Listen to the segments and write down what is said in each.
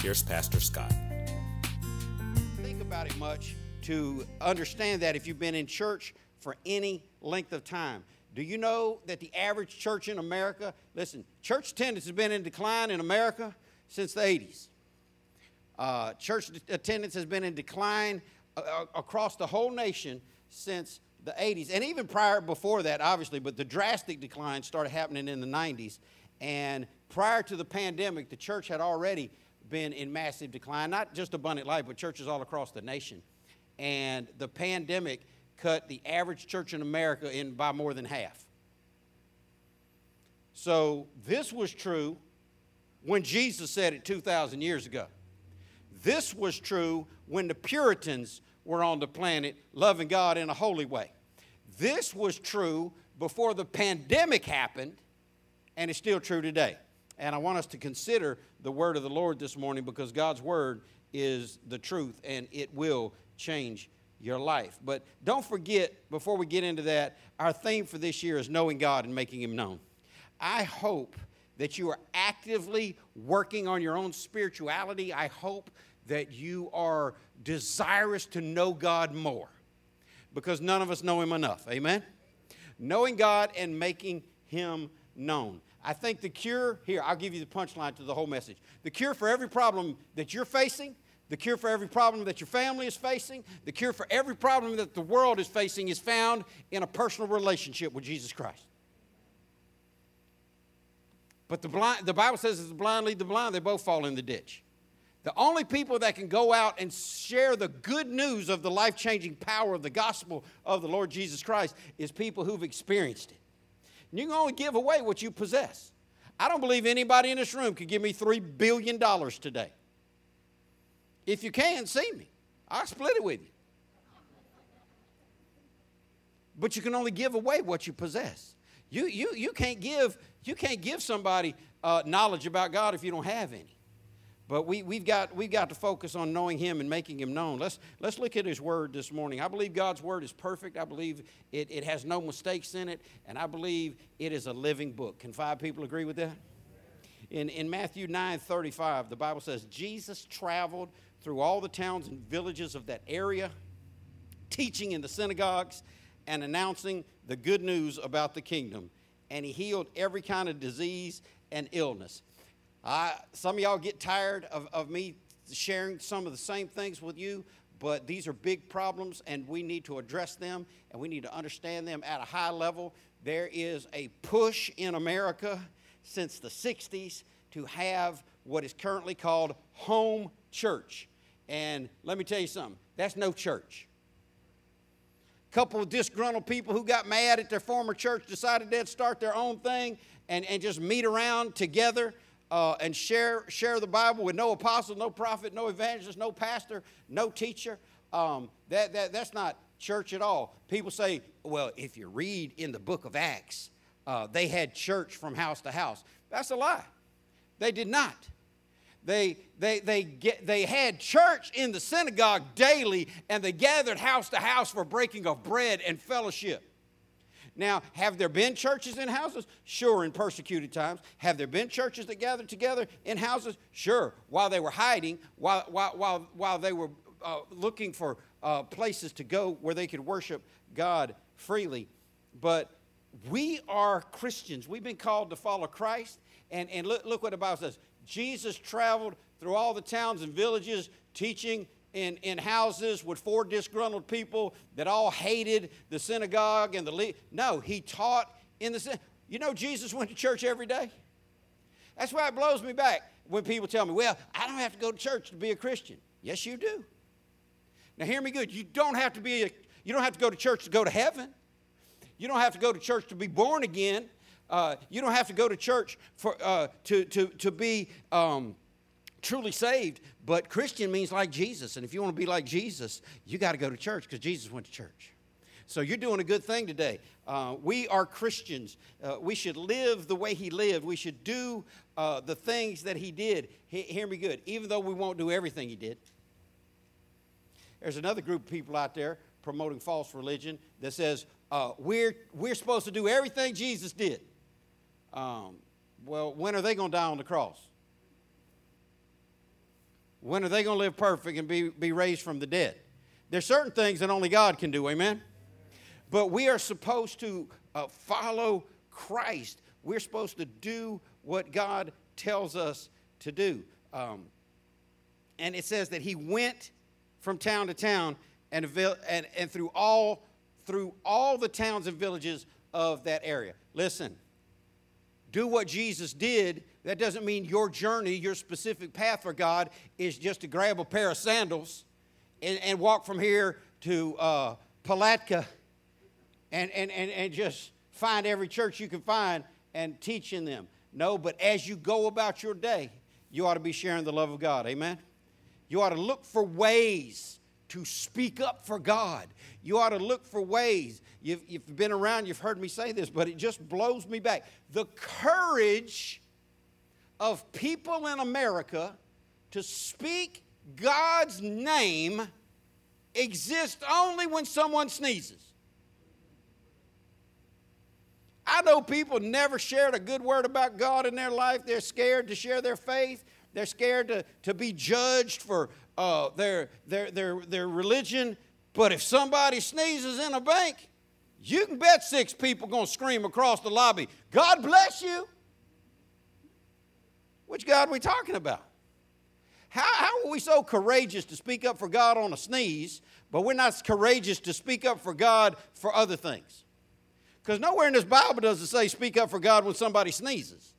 here's Pastor Scott. think about it much to understand that if you've been in church for any length of time. Do you know that the average church in America, listen, church attendance has been in decline in America since the 80s. Uh, church attendance has been in decline uh, uh, across the whole nation since the 80s, and even prior before that, obviously, but the drastic decline started happening in the 90s. And prior to the pandemic, the church had already been in massive decline, not just Abundant Life, but churches all across the nation. And the pandemic cut the average church in America in by more than half. So this was true when Jesus said it 2,000 years ago. This was true when the Puritans were on the planet loving God in a holy way. This was true before the pandemic happened, and it's still true today. And I want us to consider the word of the Lord this morning because God's word is the truth and it will change your life. But don't forget, before we get into that, our theme for this year is knowing God and making Him known. I hope that you are actively working on your own spirituality. I hope that you are desirous to know God more because none of us know Him enough. Amen? Knowing God and making Him known. I think the cure, here, I'll give you the punchline to the whole message. The cure for every problem that you're facing, the cure for every problem that your family is facing, the cure for every problem that the world is facing is found in a personal relationship with Jesus Christ. But the, blind, the Bible says, as the blind lead the blind, they both fall in the ditch. The only people that can go out and share the good news of the life changing power of the gospel of the Lord Jesus Christ is people who've experienced it. And you can only give away what you possess. I don't believe anybody in this room could give me $3 billion today. If you can, see me. I'll split it with you. But you can only give away what you possess. You, you, you, can't, give, you can't give somebody uh, knowledge about God if you don't have any. But we, we've, got, we've got to focus on knowing Him and making Him known. Let's, let's look at His Word this morning. I believe God's Word is perfect. I believe it, it has no mistakes in it. And I believe it is a living book. Can five people agree with that? In, in Matthew 9 35, the Bible says, Jesus traveled through all the towns and villages of that area, teaching in the synagogues and announcing the good news about the kingdom. And he healed every kind of disease and illness. I, some of y'all get tired of, of me sharing some of the same things with you, but these are big problems and we need to address them and we need to understand them at a high level. There is a push in America since the 60s to have what is currently called home church. And let me tell you something that's no church. A couple of disgruntled people who got mad at their former church decided they'd start their own thing and, and just meet around together uh, and share, share the Bible with no apostle, no prophet, no evangelist, no pastor, no teacher. Um, that, that, that's not church at all. People say, well, if you read in the book of Acts, uh, they had church from house to house. That's a lie. They did not. They, they, they, get, they had church in the synagogue daily, and they gathered house to house for breaking of bread and fellowship. Now, have there been churches in houses? Sure, in persecuted times. Have there been churches that gathered together in houses? Sure, while they were hiding, while, while, while, while they were uh, looking for uh, places to go where they could worship God freely. But we are Christians. We've been called to follow Christ. And, and look, look what the Bible says Jesus traveled through all the towns and villages teaching in, in houses with four disgruntled people that all hated the synagogue and the le- no he taught in the you know jesus went to church every day? That's why it blows me back when people tell me well i don't have to go to church to be a christian. Yes you do. Now hear me good. You don't have to be a, you don't have to go to church to go to heaven. You don't have to go to church to be born again. Uh, you don't have to go to church for, uh, to, to, to be um, truly saved, but Christian means like Jesus. And if you want to be like Jesus, you got to go to church because Jesus went to church. So you're doing a good thing today. Uh, we are Christians. Uh, we should live the way he lived. We should do uh, the things that he did. He, hear me good. Even though we won't do everything he did. There's another group of people out there promoting false religion that says uh, we're, we're supposed to do everything Jesus did. Um, well, when are they going to die on the cross? When are they going to live perfect and be, be raised from the dead? There's certain things that only God can do, amen? But we are supposed to uh, follow Christ. We're supposed to do what God tells us to do. Um, and it says that he went from town to town and, and, and through all through all the towns and villages of that area. Listen, do what Jesus did. That doesn't mean your journey, your specific path for God is just to grab a pair of sandals and, and walk from here to uh, Palatka and, and, and, and just find every church you can find and teach in them. No, but as you go about your day, you ought to be sharing the love of God. Amen? You ought to look for ways to speak up for God. You ought to look for ways. You've, you've been around, you've heard me say this, but it just blows me back. The courage of people in America to speak God's name exists only when someone sneezes. I know people never shared a good word about God in their life. They're scared to share their faith. They're scared to, to be judged for uh, their, their, their, their religion. But if somebody sneezes in a bank, you can bet six people going to scream across the lobby, God bless you. Which God are we talking about? How, how are we so courageous to speak up for God on a sneeze, but we're not courageous to speak up for God for other things? Because nowhere in this Bible does it say speak up for God when somebody sneezes.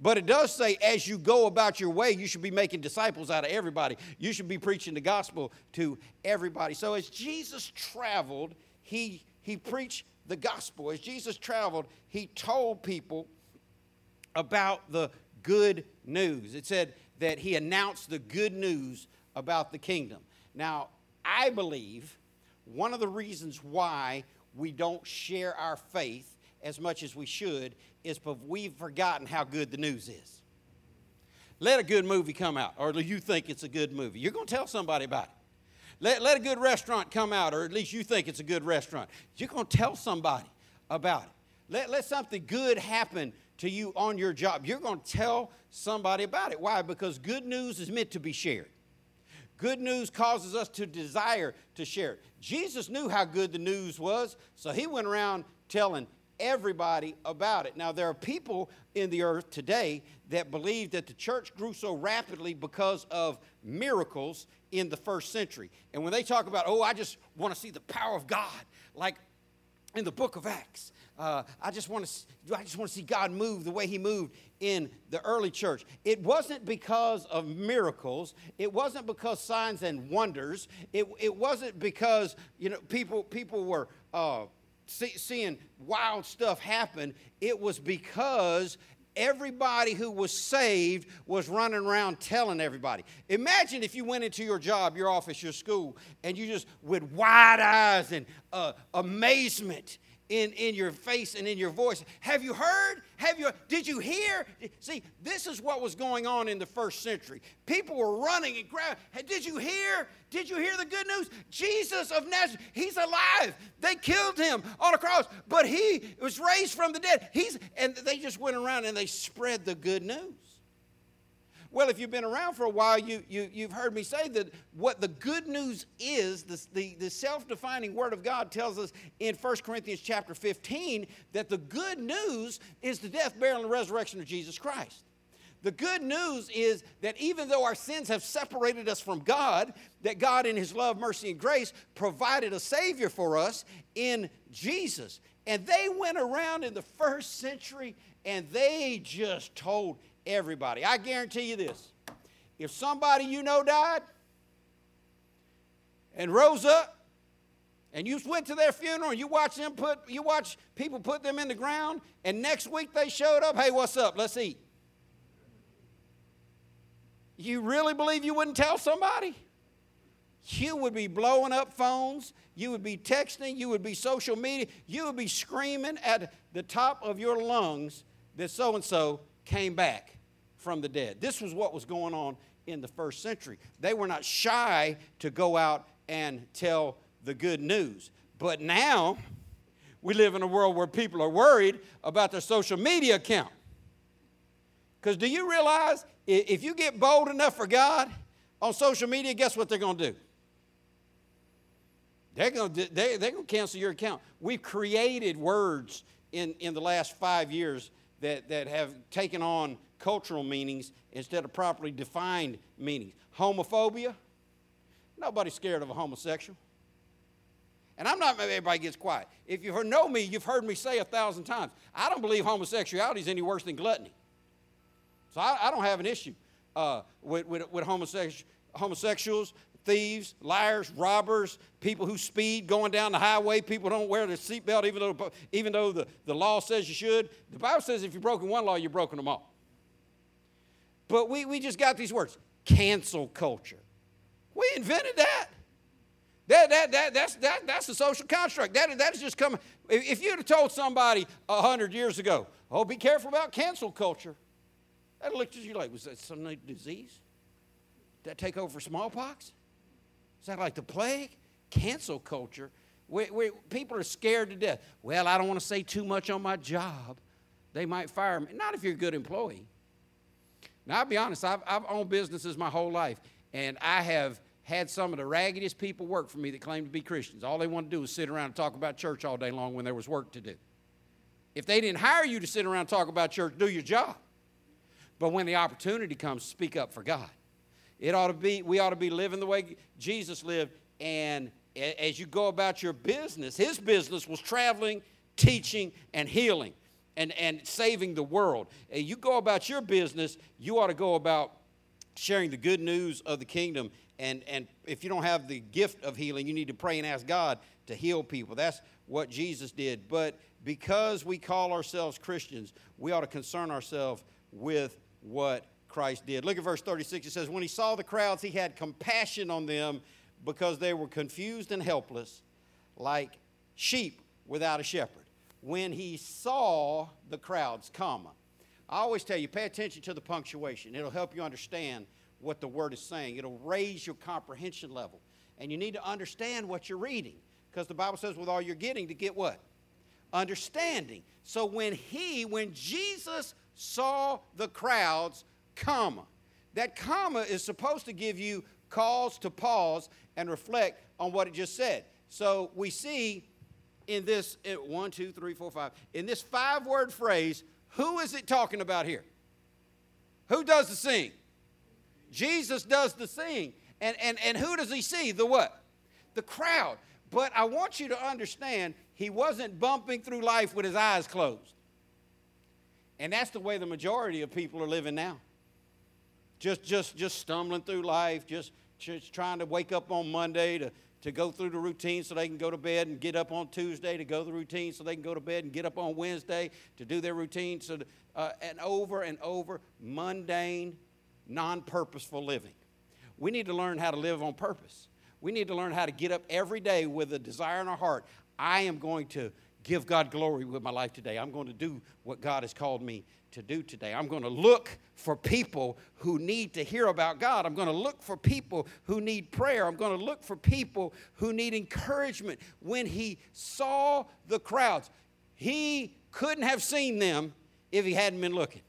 But it does say, as you go about your way, you should be making disciples out of everybody. You should be preaching the gospel to everybody. So as Jesus traveled, he, he preached the gospel. As Jesus traveled, he told people about the good news. It said that he announced the good news about the kingdom. Now, I believe one of the reasons why we don't share our faith as much as we should is because we've forgotten how good the news is. Let a good movie come out, or you think it's a good movie. You're going to tell somebody about it. Let, let a good restaurant come out, or at least you think it's a good restaurant. You're going to tell somebody about it. Let, let something good happen to you on your job. You're going to tell somebody about it. Why? Because good news is meant to be shared. Good news causes us to desire to share it. Jesus knew how good the news was, so he went around telling everybody about it. Now, there are people in the earth today that believe that the church grew so rapidly because of miracles in the first century. And when they talk about, oh, I just want to see the power of God, like in the book of Acts, uh, I just want to I just want to see God move the way He moved in the early church. It wasn't because of miracles. It wasn't because signs and wonders. It, it wasn't because you know people people were uh, see, seeing wild stuff happen. It was because everybody who was saved was running around telling everybody. Imagine if you went into your job, your office, your school, and you just with wide eyes and uh, amazement in, in your face and in your voice. Have you heard? Have you did you hear? See, this is what was going on in the first century. People were running and grabbing. Did you hear? Did you hear the good news? Jesus of Nazareth, he's alive. They killed him on a cross, but he was raised from the dead. He's and they just went around and they spread the good news. Well, if you've been around for a while, you, you, you've heard me say that what the good news is, the, the, the self defining Word of God tells us in 1 Corinthians chapter 15 that the good news is the death, burial, and resurrection of Jesus Christ. The good news is that even though our sins have separated us from God, that God, in His love, mercy, and grace, provided a Savior for us in Jesus. And they went around in the first century and they just told everybody. I guarantee you this if somebody you know died and rose up, and you went to their funeral and you watch them put you watch people put them in the ground and next week they showed up hey what's up let's eat You really believe you wouldn't tell somebody? You would be blowing up phones. You would be texting. You would be social media. You would be screaming at the top of your lungs that so and so came back from the dead. This was what was going on in the first century. They were not shy to go out and tell the good news. But now, we live in a world where people are worried about their social media account. Because do you realize if you get bold enough for God on social media, guess what they're going to do? They're going to, they, they're going to cancel your account. We've created words in, in the last five years that, that have taken on cultural meanings instead of properly defined meanings. Homophobia, nobody's scared of a homosexual. And I'm not, everybody gets quiet. If you know me, you've heard me say a thousand times, I don't believe homosexuality is any worse than gluttony. So I, I don't have an issue uh, with, with, with homosexuals, thieves, liars, robbers, people who speed going down the highway, people don't wear their seatbelt even though, even though the, the law says you should. The Bible says if you've broken one law, you've broken them all. But we, we just got these words cancel culture. We invented that. That, that, that, that's, that, that's a social construct. That, that is just coming. If you'd have told somebody 100 years ago, oh, be careful about cancel culture, they'd look at you like, was that some new disease? Did that take over smallpox? Is that like the plague? Cancel culture. We, we, people are scared to death. Well, I don't want to say too much on my job. They might fire me. Not if you're a good employee. Now, I'll be honest, I've, I've owned businesses my whole life, and I have had some of the raggediest people work for me that claim to be Christians. All they want to do is sit around and talk about church all day long when there was work to do. If they didn't hire you to sit around and talk about church, do your job. But when the opportunity comes, speak up for God. It ought to be, we ought to be living the way Jesus lived. And as you go about your business, his business was traveling, teaching, and healing and, and saving the world. You go about your business, you ought to go about sharing the good news of the kingdom. And, and if you don't have the gift of healing, you need to pray and ask God to heal people. That's what Jesus did. But because we call ourselves Christians, we ought to concern ourselves with what Christ did. Look at verse 36. It says, When he saw the crowds, he had compassion on them because they were confused and helpless, like sheep without a shepherd. When he saw the crowds, comma. I always tell you, pay attention to the punctuation. It'll help you understand what the word is saying. It'll raise your comprehension level. And you need to understand what you're reading. Because the Bible says, with all you're getting, to get what? Understanding. So when he, when Jesus saw the crowds, comma. That comma is supposed to give you cause to pause and reflect on what it just said. So we see in this eh, one, two, three, four, five, in this five word phrase, who is it talking about here? Who does the sing? Jesus does the sing. And, and, and who does he see? The what? The crowd. But I want you to understand, he wasn't bumping through life with his eyes closed. And that's the way the majority of people are living now just, just, just stumbling through life, just, just trying to wake up on Monday to, to go through the routine so they can go to bed and get up on Tuesday to go the routine so they can go to bed and get up on Wednesday to do their routine. So, uh, and over and over, mundane, non purposeful living. We need to learn how to live on purpose. We need to learn how to get up every day with a desire in our heart. I am going to give God glory with my life today. I'm going to do what God has called me to do today. I'm going to look for people who need to hear about God. I'm going to look for people who need prayer. I'm going to look for people who need encouragement. When he saw the crowds, he couldn't have seen them if he hadn't been looking.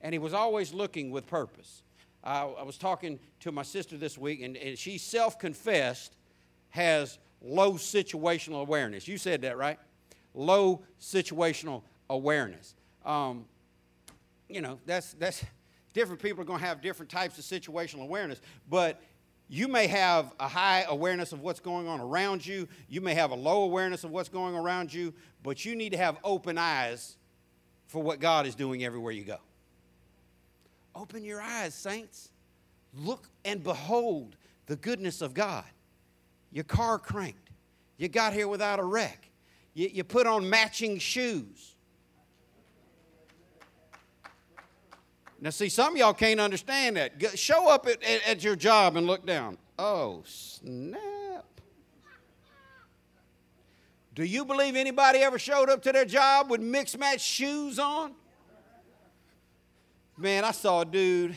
And he was always looking with purpose. I, I was talking to my sister this week, and, and she self confessed has low situational awareness. You said that, right? Low situational awareness. Um, you know, that's, that's different people are going to have different types of situational awareness, but you may have a high awareness of what's going on around you. You may have a low awareness of what's going around you, but you need to have open eyes for what God is doing everywhere you go. Open your eyes, saints. Look and behold the goodness of God. Your car cranked. You got here without a wreck. You, you put on matching shoes. Now, see, some y'all can't understand that. Go- Show up at, at, at your job and look down. Oh, snap. Do you believe anybody ever showed up to their job with mixed match shoes on? Man, I saw a dude.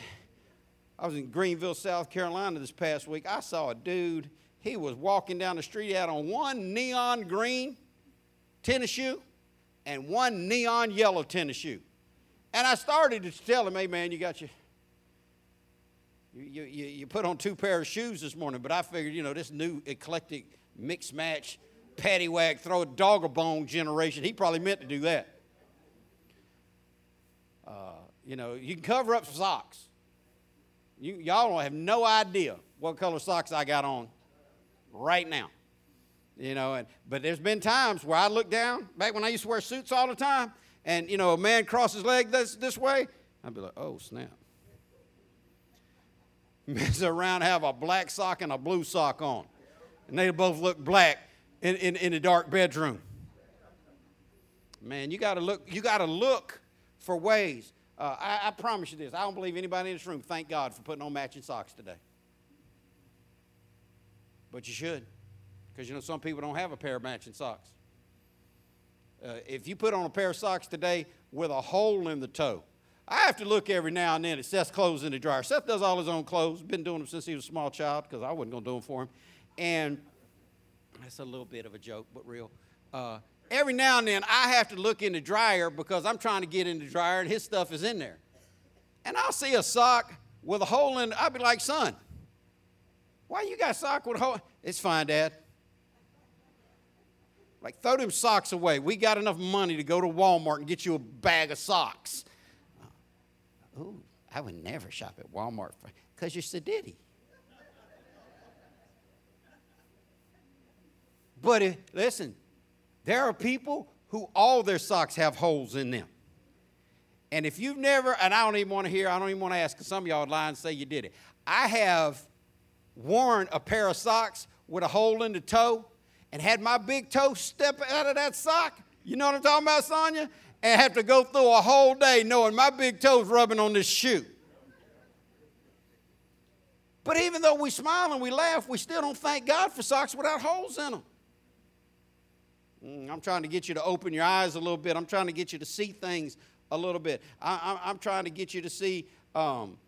I was in Greenville, South Carolina this past week. I saw a dude. He was walking down the street. out on one neon green tennis shoe and one neon yellow tennis shoe. And I started to tell him, hey, man, you got your. You, you, you put on two pair of shoes this morning, but I figured, you know, this new eclectic mixed match, paddywhack, throw a dog a bone generation, he probably meant to do that. Uh, you know, you can cover up socks. You, y'all don't have no idea what color socks I got on right now. You know, and, but there's been times where I look down, back when I used to wear suits all the time, and, you know, a man crosses his leg this, this way, I'd be like, oh, snap. Mess around, have a black sock and a blue sock on. And they both look black in, in, in the dark bedroom. Man, you gotta look, you gotta look for ways. Uh, I, I promise you this. I don't believe anybody in this room thank God for putting on matching socks today. But you should. Because you know some people don't have a pair of matching socks. Uh, if you put on a pair of socks today with a hole in the toe, I have to look every now and then at Seth's clothes in the dryer. Seth does all his own clothes. Been doing them since he was a small child because I wasn't going to do them for him. And that's a little bit of a joke, but real. Uh, every now and then I have to look in the dryer because I'm trying to get in the dryer and his stuff is in there. And I'll see a sock with a hole in it. I'll be like, son, why you got a sock with a hole? It's fine, Dad. Like, throw them socks away. We got enough money to go to Walmart and get you a bag of socks. Uh, ooh, I would never shop at Walmart because you're sedity. But if, listen, there are people who all their socks have holes in them. And if you've never, and I don't even want to hear, I don't even want to ask, because some of y'all would lie and say you did it. I have worn a pair of socks with a hole in the toe and had my big toe step out of that sock. You know what I'm talking about, Sonia? And have to go through a whole day knowing my big toe's rubbing on this shoe. But even though we smile and we laugh, we still don't thank God for socks without holes in them. Mm, I'm trying to get you to open your eyes a little bit. I'm trying to get you to see things a little bit. I, am trying to get you to see. Um,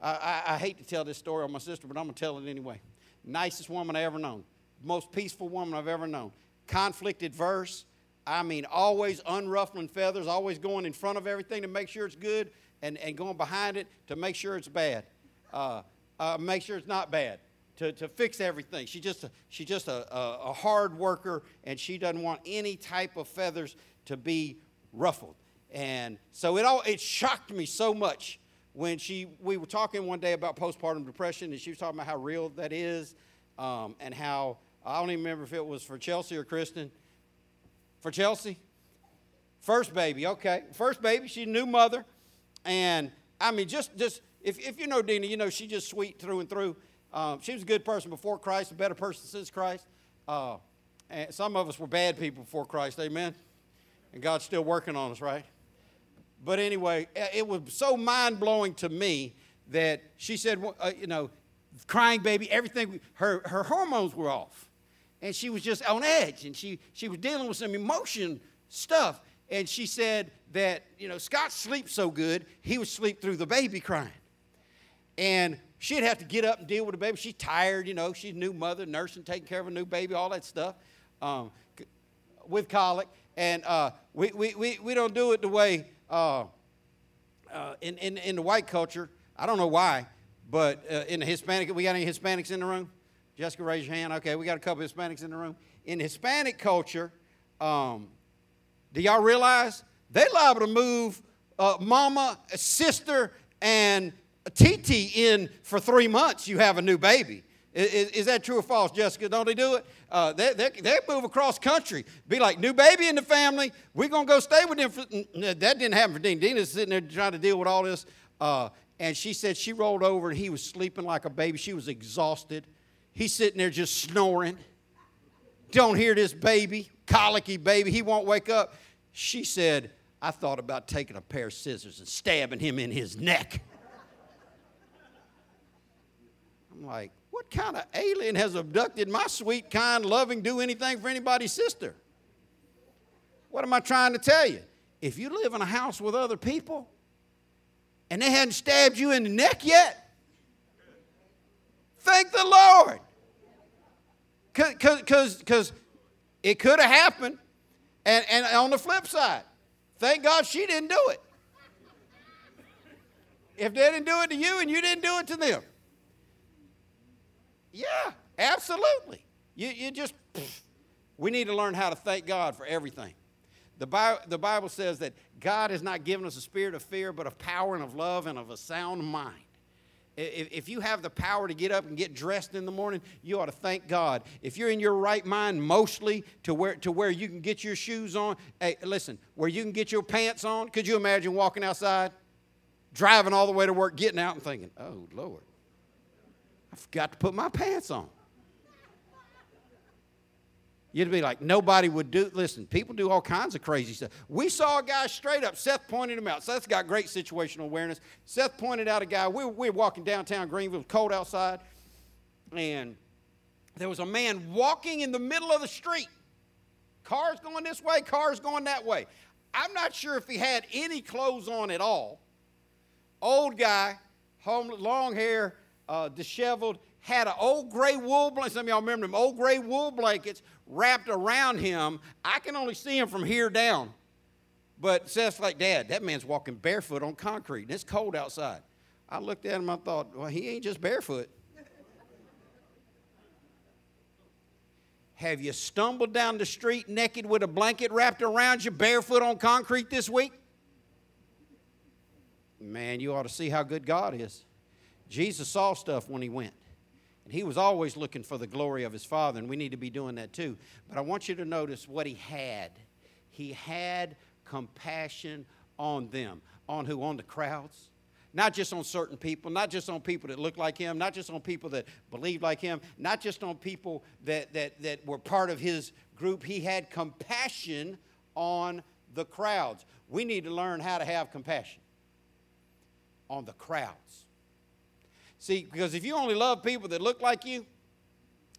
I, I, I, hate to tell this story on my sister, but I'm going to tell it anyway. Nicest woman I ever known, most peaceful woman I've ever known. Conflict adverse. I mean, always unruffling feathers, always going in front of everything to make sure it's good and, and going behind it to make sure it's bad. Uh, uh, make sure it's not bad. To, to fix everything. She just, she's just a, a, a hard worker and she doesn't want any type of feathers to be ruffled. And so it all it shocked me so much when she we were talking one day about postpartum depression and she was talking about how real that is um, and how I don't even remember if it was for Chelsea or Kristen. For Chelsea, first baby, okay, first baby. She's a new mother, and I mean just just if if you know Dina, you know she's just sweet through and through. Um, she was a good person before Christ, a better person since Christ. Uh, and some of us were bad people before Christ, amen. And God's still working on us, right? But anyway, it was so mind blowing to me that she said, uh, you know, crying baby, everything, her, her hormones were off. And she was just on edge and she, she was dealing with some emotion stuff. And she said that, you know, Scott sleeps so good, he would sleep through the baby crying. And she'd have to get up and deal with the baby. She's tired, you know, she's a new mother, nursing, taking care of a new baby, all that stuff um, with colic. And uh, we, we, we, we don't do it the way uh, uh, in, in, in the white culture. I don't know why, but uh, in the Hispanic, we got any Hispanics in the room? Jessica, raise your hand. Okay, we got a couple of Hispanics in the room. In Hispanic culture, um, do y'all realize they liable to move uh, mama, sister, and TT in for three months? You have a new baby. Is, is, that true or false, Jessica? Don't they do it? Uh, they, they, they, move across country. Be like, new baby in the family. We're going to go stay with them. For, that didn't happen for Dean. Dean is sitting there trying to deal with all this. Uh, and she said she rolled over and he was sleeping like a baby. She was exhausted. He's sitting there just snoring. Don't hear this baby, colicky baby. He won't wake up. She said, I thought about taking a pair of scissors and stabbing him in his neck. I'm like, what kind of alien has abducted my sweet, kind, loving, do anything for anybody's sister? What am I trying to tell you? If you live in a house with other people and they hadn't stabbed you in the neck yet, thank the Lord. Because it could have happened. And, and on the flip side, thank God she didn't do it. If they didn't do it to you and you didn't do it to them. Yeah, absolutely. You, you just, we need to learn how to thank God for everything. The Bible, the Bible says that God has not given us a spirit of fear, but of power and of love and of a sound mind. If, you have the power to get up and get dressed in the morning, you ought to thank God. If you're in your right mind mostly to where, to where you can get your shoes on, hey, listen, where you can get your pants on, could you imagine walking outside, driving all the way to work, getting out and thinking, oh, Lord, I forgot to put my pants on. You'd be like, nobody would do. Listen, people do all kinds of crazy stuff. We saw a guy straight up. Seth pointed him out. Seth's got great situational awareness. Seth pointed out a guy. We, we were walking downtown Greenville. Cold outside. And there was a man walking in the middle of the street. Cars going this way, cars going that way. I'm not sure if he had any clothes on at all. Old guy, home, long hair, uh, disheveled, had an old gray wool blanket. Some of y'all remember them old gray wool blankets wrapped around him. I can only see him from here down. But Seth's like, Dad, that man's walking barefoot on concrete, and it's cold outside. I looked at him, I thought, well, he ain't just barefoot. Have you stumbled down the street naked with a blanket wrapped around you, barefoot on concrete this week? Man, you ought to see how good God is. Jesus saw stuff when he went. And he was always looking for the glory of his Father, and we need to be doing that too. But I want you to notice what he had. He had compassion on them. On who? On the crowds. Not just on certain people, not just on people that looked like him, not just on people that believed like him, not just on people that, that, that were part of his group. He had compassion on the crowds. We need to learn how to have compassion on the crowds. See, because if you only love people that look like you,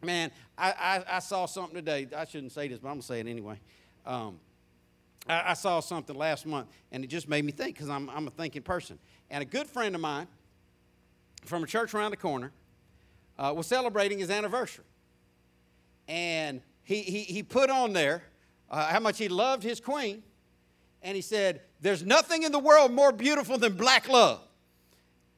man, I, I, I saw something today. I shouldn't say this, but I'm going to say it anyway. Um, I, I, saw something last month, and it just made me think because I'm, I'm a thinking person. And a good friend of mine from a church around the corner uh, was celebrating his anniversary. And he, he, he put on there uh, how much he loved his queen. And he said, There's nothing in the world more beautiful than black love.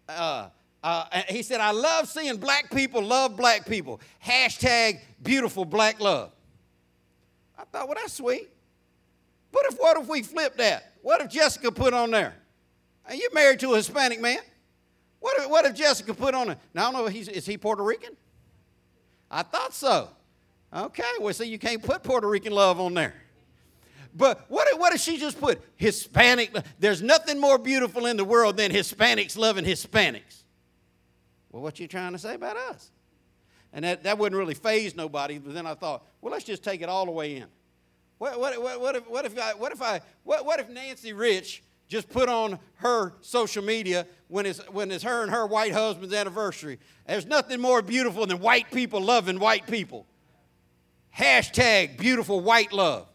Uh, uh, he said, I love seeing black people love black people. Hashtag beautiful black love. I thought, well, that's sweet. But if what if we flip that? What if Jessica put on there? Are you married to a Hispanic man? What if, what if Jessica put on it? Now I don't know, he's, is he Puerto Rican? I thought so. Okay, well, see, you can't put Puerto Rican love on there. But what what if she just put Hispanic? There's nothing more beautiful in the world than Hispanics loving Hispanics. Well, what you trying to say about us? And that, that wouldn't really faze nobody, but then I thought, well, let's just take it all the way in. What, what, what, what, if, what, if, I, what, if, I, what, what if Nancy Rich just put on her social media when it's, when it's her and her white husband's anniversary? There's nothing more beautiful than white people loving white people. Hashtag beautiful white love.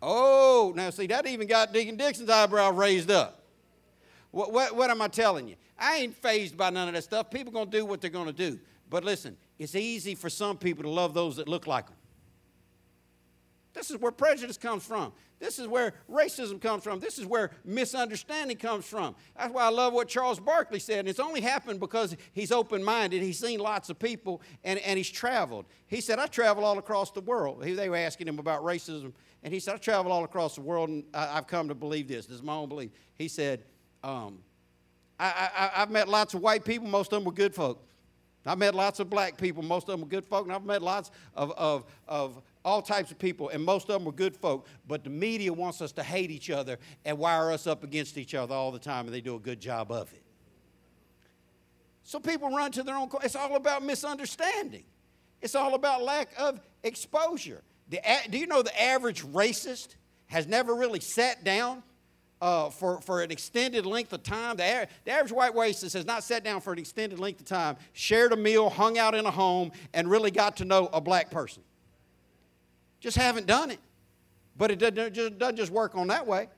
Oh, now see, that even got Deacon Dixon's eyebrow raised up. What, what, what am I telling you? I ain't fazed by none of that stuff. People going to do what they're going to do. But listen, it's easy for some people to love those that look like them. This is where prejudice comes from. This is where racism comes from. This is where misunderstanding comes from. That's why I love what Charles Barkley said. And it's only happened because he's open minded. He's seen lots of people and, and he's traveled. He said, I travel all across the world. They were asking him about racism. And he said, I travel all across the world and I, have come to believe this. This is my own belief. He said, um, I, I've met lots of white people, most of them were good folk. I've met lots of black people, most of them were good folk, and I've met lots of, of, of all types of people, and most of them were good folk. But the media wants us to hate each other and wire us up against each other all the time, and they do a good job of it. So people run to their own. It's all about misunderstanding. It's all about lack of exposure. The, do you know the average racist has never really sat down uh, for, for an extended length of time. The, the average white racist has not sat down for an extended length of time, shared a meal, hung out in a home, and really got to know a black person. Just haven't done it. But it doesn't just, doesn't just work on that way.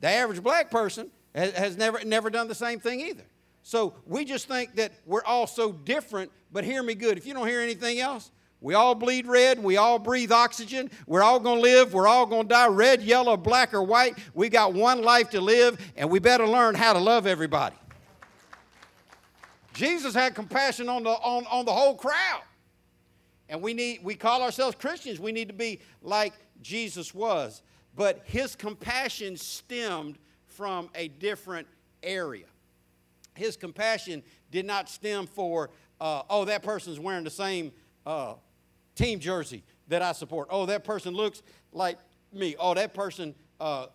The average black person has, has never, never done the same thing either. So we just think that we're all so different, but hear me good. If you don't hear anything else, we all bleed red, we all breathe oxygen, we're all gonna live, we're all gonna die, red, yellow, black, or white. We got one life to live, and we better learn how to love everybody. Jesus had compassion on the, on, on the whole crowd. And we need we call ourselves Christians. We need to be like Jesus was. But his compassion stemmed from a different area. His compassion did not stem for, uh, oh, that person's wearing the same uh, team jersey that I support. Oh, that person looks like me. Oh, that person uh,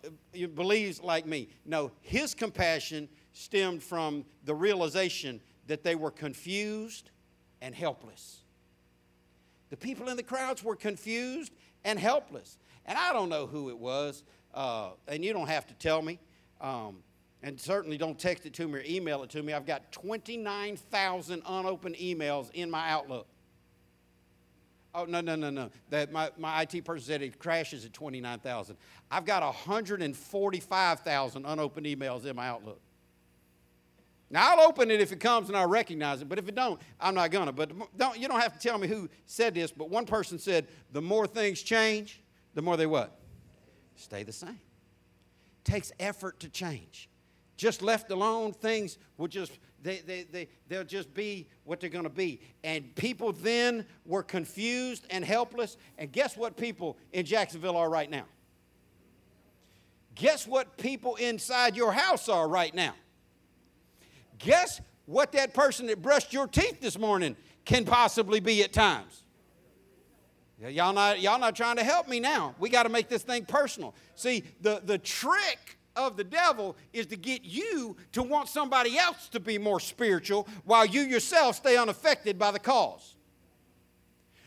believes like me. No, his compassion stemmed from the realization that they were confused and helpless. The people in the crowds were confused and helpless. And I don't know who it was, uh, and you don't have to tell me. Um, and certainly don't text it to me or email it to me. I've got 29,000 unopened emails in my Outlook. Oh, no, no, no, no. That my, my IT person said it crashes at 29,000. I've got 145,000 unopened emails in my Outlook. Now I'll open it if it comes and I recognize it, but if it don't, I'm not gonna. But don't, you don't have to tell me who said this, but one person said, the more things change, the more they what? Stay the same. Takes effort to change. Just left alone, things will just, they, they, they, they'll just be what they're gonna be. And people then were confused and helpless. And guess what people in Jacksonville are right now? Guess what people inside your house are right now? Guess what that person that brushed your teeth this morning can possibly be at times? Y'all not, y'all not trying to help me now. We got to make this thing personal. See, the, the trick of the devil is to get you to want somebody else to be more spiritual while you yourself stay unaffected by the cause.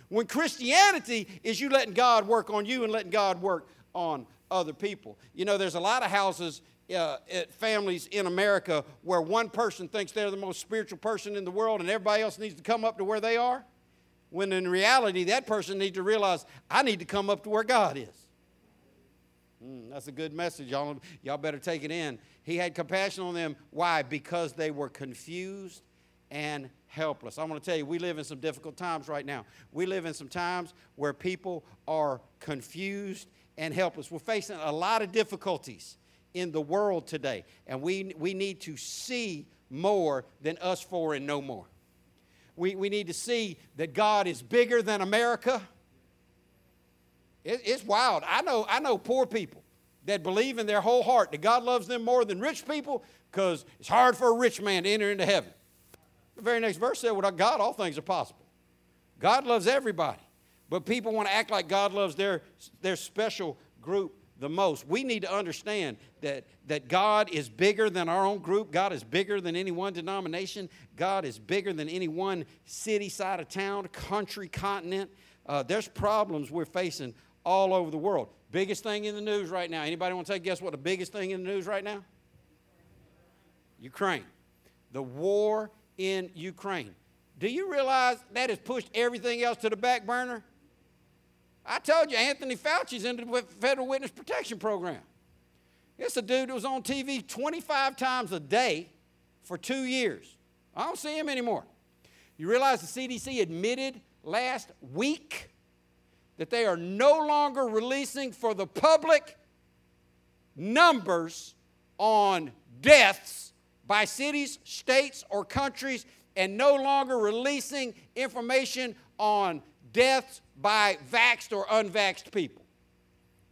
When Christianity is you letting God work on you and letting God work on other people. You know, there's a lot of houses, uh, at families in America where one person thinks they're the most spiritual person in the world and everybody else needs to come up to where they are. When in reality, that person needs to realize, I need to come up to where God is. Mm, that's a good message. Y'all, y'all better take it in. He had compassion on them. Why? Because they were confused and helpless. I'm going to tell you, we live in some difficult times right now. We live in some times where people are confused and helpless. We're facing a lot of difficulties in the world today, and we, we need to see more than us four and no more. We, we need to see that God is bigger than America. It, it's wild. I know, I know poor people that believe in their whole heart that God loves them more than rich people because it's hard for a rich man to enter into heaven. The very next verse said, With God, all things are possible. God loves everybody. But people want to act like God loves their, their special group the most. We need to understand that, that God is bigger than our own group. God is bigger than any one denomination. God is bigger than any one city, side of town, country, continent. Uh, there's problems we're facing all over the world. Biggest thing in the news right now. Anybody want to take guess what the biggest thing in the news right now? Ukraine. The war in Ukraine. Do you realize that has pushed everything else to the back burner? I told you, Anthony Fauci's in the Federal Witness Protection Program. It's a dude that was on TV 25 times a day for two years. I don't see him anymore. You realize the CDC admitted last week that they are no longer releasing for the public numbers on deaths by cities, states, or countries, and no longer releasing information on deaths by vaxxed or unvaxxed people.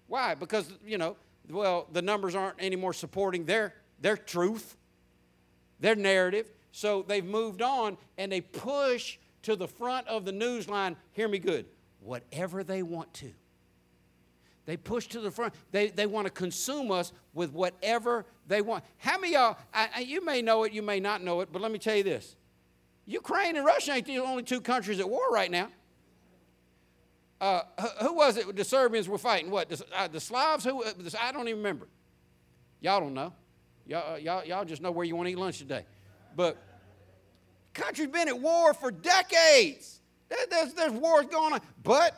Why? Because, you know, well, the numbers aren't anymore supporting their, their truth, their narrative. So they've moved on and they push to the front of the news line, hear me good, whatever they want to. They push to the front. They, they want to consume us with whatever they want. How many y'all, I, you may know it, you may not know it, but let me tell you this Ukraine and Russia ain't the only two countries at war right now. Uh, who was it? The Serbians were fighting what? The, uh, the Slavs? Who? Uh, I don't even remember. Y'all don't know. Y'all, uh, y'all, y'all just know where you want to eat lunch today. But country's been at war for decades. There- There's, there's wars going on. But,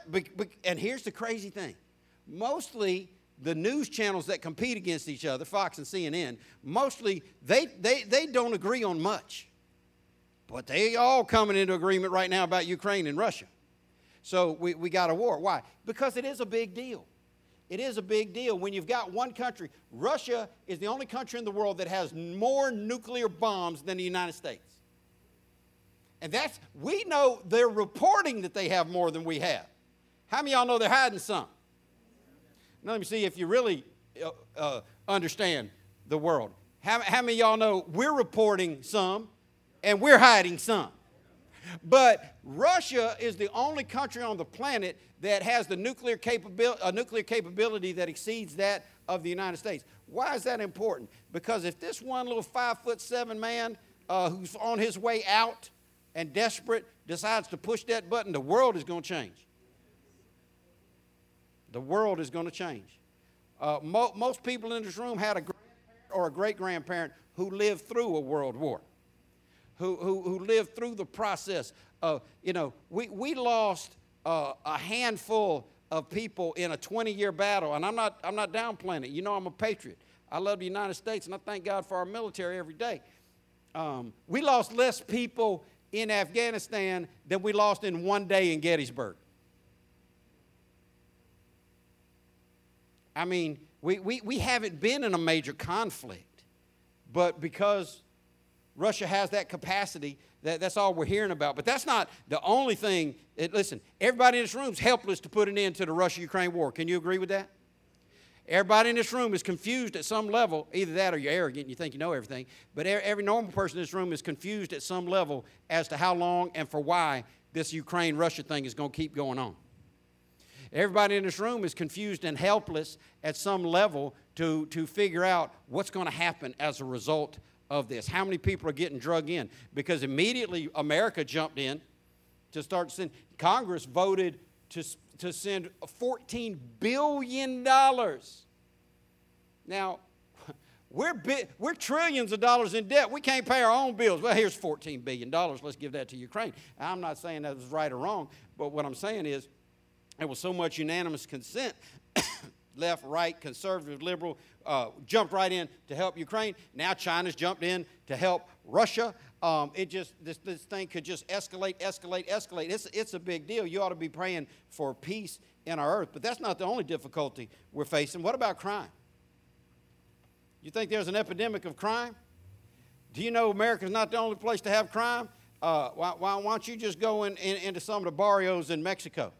and here's the crazy thing mostly the news channels that compete against each other, Fox and CNN, mostly they, they, they don't agree on much. But they all coming into agreement right now about Ukraine and Russia. So we, we got a war. Why? Because it is a big deal. It is a big deal when you've got one country. Russia is the only country in the world that has more nuclear bombs than the United States. And that's, we know they're reporting that they have more than we have. How many of y'all know they're hiding some? Now, let me see if you really uh, uh, understand the world. How, how many of y'all know we're reporting some and we're hiding some? But Russia is the only country on the planet that has the nuclear, capabil- a nuclear capability that exceeds that of the United States. Why is that important? Because if this one little five foot seven man uh, who's on his way out and desperate decides to push that button, the world is going to change. The world is going to change. Uh, mo- most people in this room had a grandparent or a great grandparent who lived through a world war who, who, who lived through the process of, you know, we, we lost uh, a handful of people in a 20 year battle. And I'm not, I'm not downplaying it. You know, I'm a patriot. I love the United States and I thank God for our military every day. Um, we lost less people in Afghanistan than we lost in one day in Gettysburg. I mean, we, we, we haven't been in a major conflict, but because Russia has that capacity. That, that's all we're hearing about. But that's not the only thing. It, listen, everybody in this room is helpless to put an end to the Russia Ukraine war. Can you agree with that? Everybody in this room is confused at some level. Either that or you're arrogant and you think you know everything. But every normal person in this room is confused at some level as to how long and for why this Ukraine Russia thing is going to keep going on. Everybody in this room is confused and helpless at some level to, to figure out what's going to happen as a result of this. How many people are getting drug in? Because immediately America jumped in to start to send. Congress voted to, to send $14 billion. Now, we're, bi- we're trillions of dollars in debt. We can't pay our own bills. Well, here's $14 billion. Let's give that to Ukraine. I'm not saying that was right or wrong, but what I'm saying is there was so much unanimous consent left, right, conservative, liberal, uh, jumped right in to help Ukraine. Now China's jumped in to help Russia. Um, it just this, this thing could just escalate, escalate, escalate. It's, it's a big deal. You ought to be praying for peace in our earth. But that's not the only difficulty we're facing. What about crime? You think there's an epidemic of crime? Do you know America's not the only place to have crime? Uh, why, why, don't you just go in, in, into some of the barrios in Mexico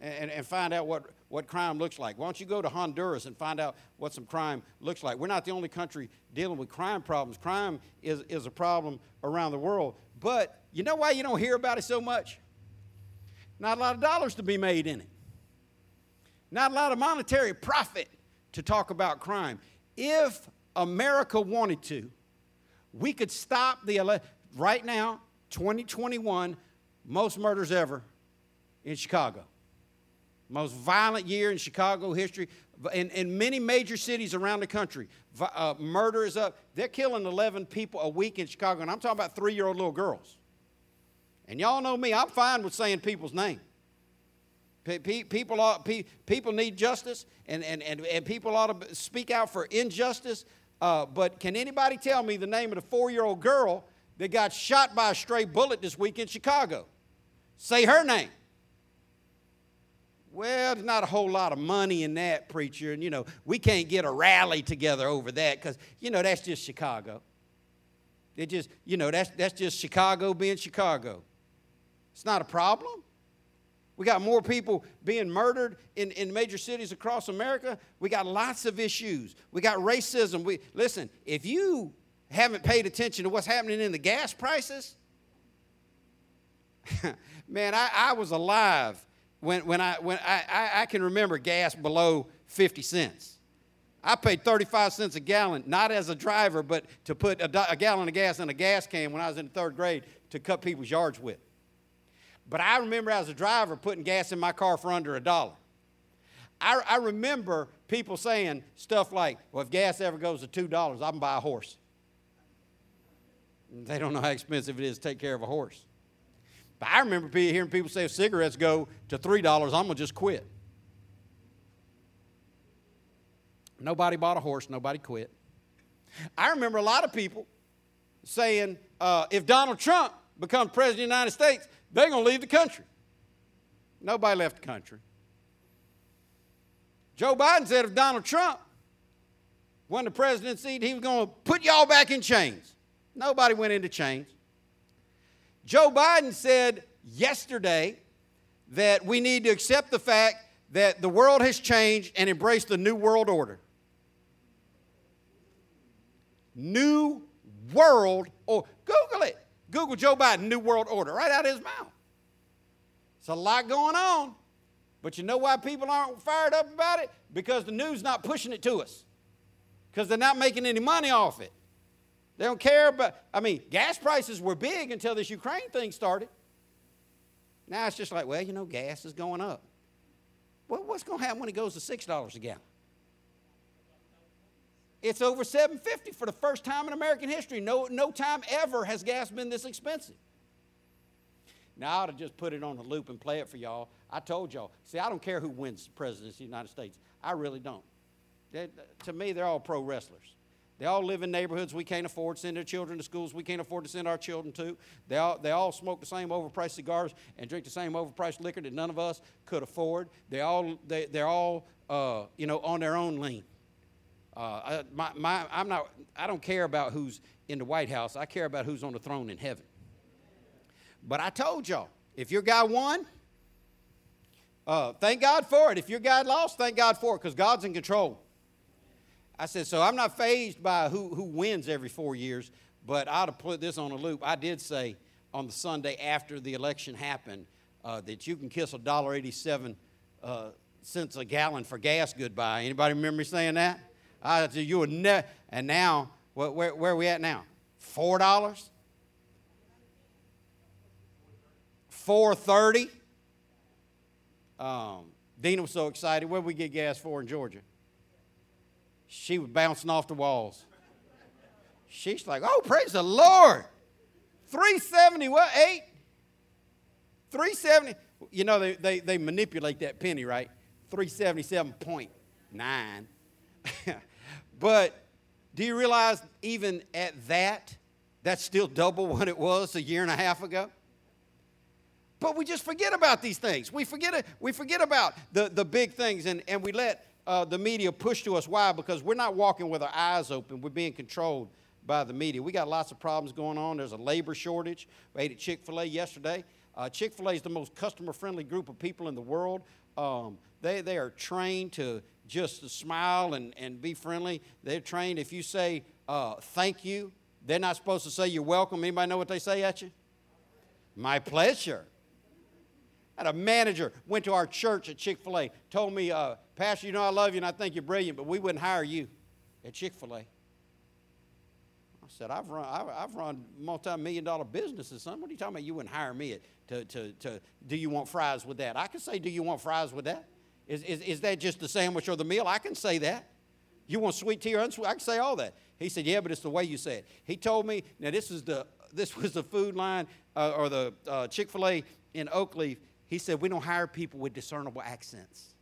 and, and find out what, what crime looks like? Why don't you go to Honduras and find out what some crime looks like? We're not the only country dealing with crime problems. Crime is, is a problem around the world. But you know why you don't hear about it so much? Not a lot of dollars to be made in it. Not a lot of monetary profit to talk about crime. If America wanted to, we could stop the ele- right now, 2021, most murders ever in Chicago. Most violent year in Chicago history. In, in many major cities around the country, uh, murder is up. They're killing 11 people a week in Chicago, and I'm talking about three year old little girls. And y'all know me, I'm fine with saying people's name. Pe- pe- People, ought, people need justice, and, and, and, and people ought to speak out for injustice. Uh, but can anybody tell me the name of the four year old girl that got shot by a stray bullet this week in Chicago? Say her name. Well, there's not a whole lot of money in that, preacher. And, you know, we can't get a rally together over that because, you know, that's just Chicago. It just, you know, that's, that's just Chicago being Chicago. It's not a problem. We got more people being murdered in, in major cities across America. We got lots of issues. We got racism. We, listen, if you haven't paid attention to what's happening in the gas prices, man, I, I was alive when, when, I, when I, I, I can remember gas below 50 cents. I paid 35 cents a gallon, not as a driver, but to put a, a gallon of gas in a gas can when I was in third grade to cut people's yards with. But I remember as a driver putting gas in my car for under a dollar. I, I remember people saying stuff like, well, if gas ever goes to $2, I can buy a horse. They don't know how expensive it is to take care of a horse. I remember hearing people say if cigarettes go to $3, I'm going to just quit. Nobody bought a horse, nobody quit. I remember a lot of people saying uh, if Donald Trump becomes president of the United States, they're going to leave the country. Nobody left the country. Joe Biden said if Donald Trump won the presidency, he was going to put y'all back in chains. Nobody went into chains. Joe Biden said yesterday that we need to accept the fact that the world has changed and embrace the new world order. New world or Google it. Google Joe Biden, New World Order, right out of his mouth. It's a lot going on. But you know why people aren't fired up about it? Because the news not pushing it to us. Because they're not making any money off it. They don't care about, I mean, gas prices were big until this Ukraine thing started. Now it's just like, well, you know, gas is going up. Well, what's going to happen when it goes to $6 a gallon? It's over 750 for the first time in American history. No, no time ever has gas been this expensive. Now, I ought to just put it on a loop and play it for y'all. I told y'all. See, I don't care who wins the presidency of the United States. I really don't. They, to me, they're all pro wrestlers. They all live in neighborhoods we can't afford to send their children to schools we can't afford to send our children to. They all, they all smoke the same overpriced cigars and drink the same overpriced liquor that none of us could afford. They all, they, they're all, uh, you know, on their own lean. Uh, I, my, my, I'm not, I don't care about who's in the White House. I care about who's on the throne in heaven. But I told y'all, if your guy won, uh, thank God for it. If your guy lost, thank God for it because God's in control. I said, so I'm not fazed by who, who wins every four years, but I ought to put this on a loop. I did say on the Sunday after the election happened uh, that you can kiss a dollar eighty-seven uh, cents a gallon for gas goodbye. Anybody remember me saying that? I said, you would never. And now, where, where, where are we at now? Four dollars? Four thirty? Um, Dina was so excited. Where did we get gas for in Georgia? She was bouncing off the walls. She's like, oh, praise the Lord. 370, what, eight? 370. You know, they, they, they manipulate that penny, right? 377.9. but do you realize even at that, that's still double what it was a year and a half ago? But we just forget about these things. We forget, we forget about the, the big things and, and we let uh, the media push to us. Why? Because we're not walking with our eyes open. We're being controlled by the media. We got lots of problems going on. There's a labor shortage. We ate at Chick fil A yesterday. Uh, Chick fil A is the most customer friendly group of people in the world. Um, they, they are trained to just smile and, and be friendly. They're trained, if you say uh, thank you, they're not supposed to say you're welcome. Anybody know what they say at you? My pleasure. I had a manager went to our church at Chick fil A, told me, uh, Pastor, you know I love you and I think you're brilliant, but we wouldn't hire you at Chick fil A. I said, I've run, I've run multi million dollar businesses, son. What are you talking about? You wouldn't hire me at, to, to, to, do you want fries with that? I can say, do you want fries with that? Is, is, is that just the sandwich or the meal? I can say that. You want sweet tea or unsweet? I can say all that. He said, yeah, but it's the way you say it. He told me, now this is the, this was the food line uh, or the uh, Chick fil A in Oakleaf. He said, we don't hire people with discernible accents.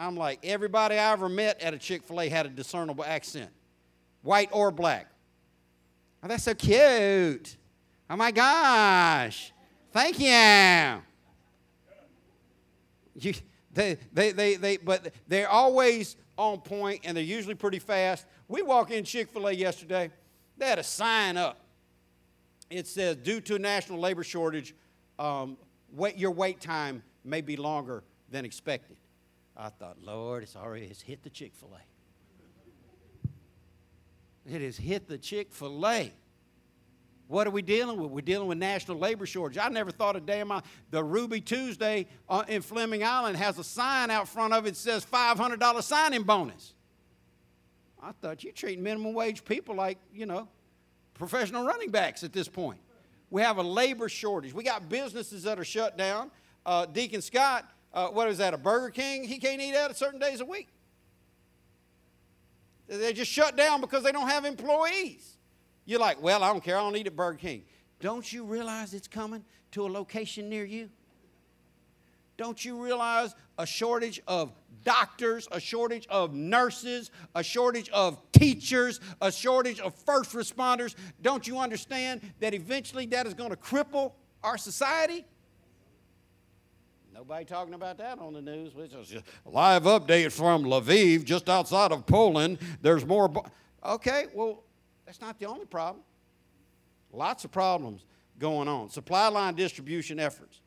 I'm like, everybody I ever met at a Chick fil A had a discernible accent, white or black. Oh, that's so cute. Oh my gosh. Thank you. you they, they, they, they, but they're always on point and they're usually pretty fast. We walk in Chick fil A yesterday, they had a sign up. It says, due to a national labor shortage, um, wait, your wait time may be longer than expected. I thought, Lord, it's already it's hit the Chick fil A. It has hit the Chick fil A. What are we dealing with? We're dealing with national labor shortage. I never thought a day in my the Ruby Tuesday uh, in Fleming Island has a sign out front of it that says $500 signing bonus. I thought you treat minimum wage people like, you know, professional running backs at this point. We have a labor shortage. We got businesses that are shut down. Uh, Deacon Scott uh, what is that, a Burger King? He can't eat at certain days a week. They just shut down because they don't have employees. You're like, well, I don't care. I don't eat at Burger King. Don't you realize it's coming to a location near you? Don't you realize a shortage of doctors, a shortage of nurses, a shortage of teachers, a shortage of first responders? Don't you understand that eventually that is going to cripple our society? Nobody talking about that on the news. Which is just a live update from Lviv, just outside of Poland. There's more. Bo- okay, well, that's not the only problem. Lots of problems going on. Supply line distribution efforts.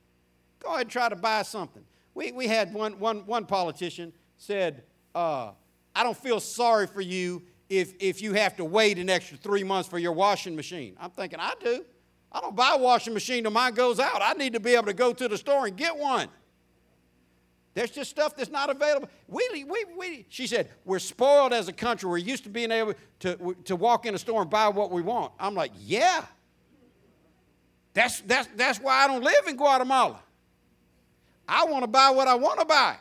Go ahead and try to buy something. We, we had one, one, one politician said, uh, I don't feel sorry for you if, if you have to wait an extra three months for your washing machine. I'm thinking, I do. I don't buy a washing machine till mine goes out. I need to be able to go to the store and get one. There's just stuff that's not available. We, we, we, she said, We're spoiled as a country. We're used to being able to, to walk in a store and buy what we want. I'm like, Yeah. That's, that's, that's why I don't live in Guatemala. I want to buy what I want to buy.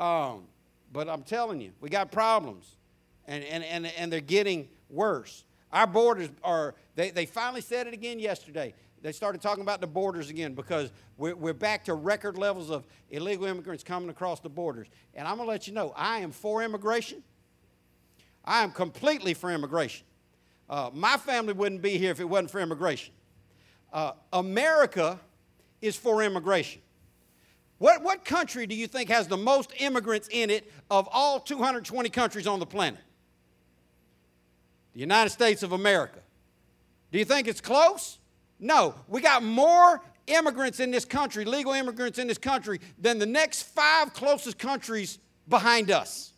Um, but I'm telling you, we got problems, and, and, and, and they're getting worse. Our borders are, they, they finally said it again yesterday. They started talking about the borders again because we're, we're back to record levels of illegal immigrants coming across the borders. And I'm going to let you know, I am for immigration. I am completely for immigration. Uh, my family wouldn't be here if it wasn't for immigration. Uh, America is for immigration. What, what country do you think has the most immigrants in it of all 220 countries on the planet? The United States of America. Do you think it's close? No. We got more immigrants in this country, legal immigrants in this country, than the next five closest countries behind us.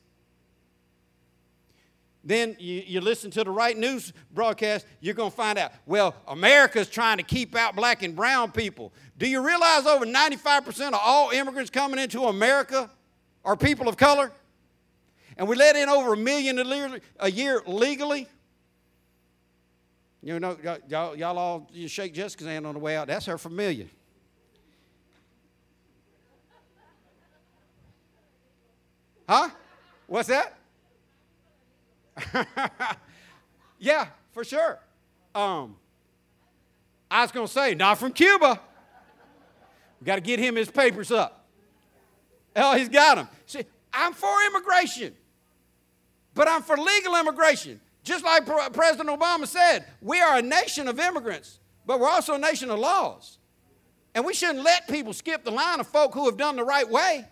Then you, you listen to the right news broadcast, you're going to find out, well, America's trying to keep out black and brown people. Do you realize over 95% of all immigrants coming into America are people of color? And we let in over a million a year legally? You know, y'all, y'all all you shake Jessica's hand on the way out. That's her familiar. Huh? What's that? yeah, for sure. Um, I was going to say, not from Cuba. We got to get him his papers up. Hell, he's got them. See, I'm for immigration, but I'm for legal immigration. Just like President Obama said, we are a nation of immigrants, but we're also a nation of laws. And we shouldn't let people skip the line of folk who have done the right way.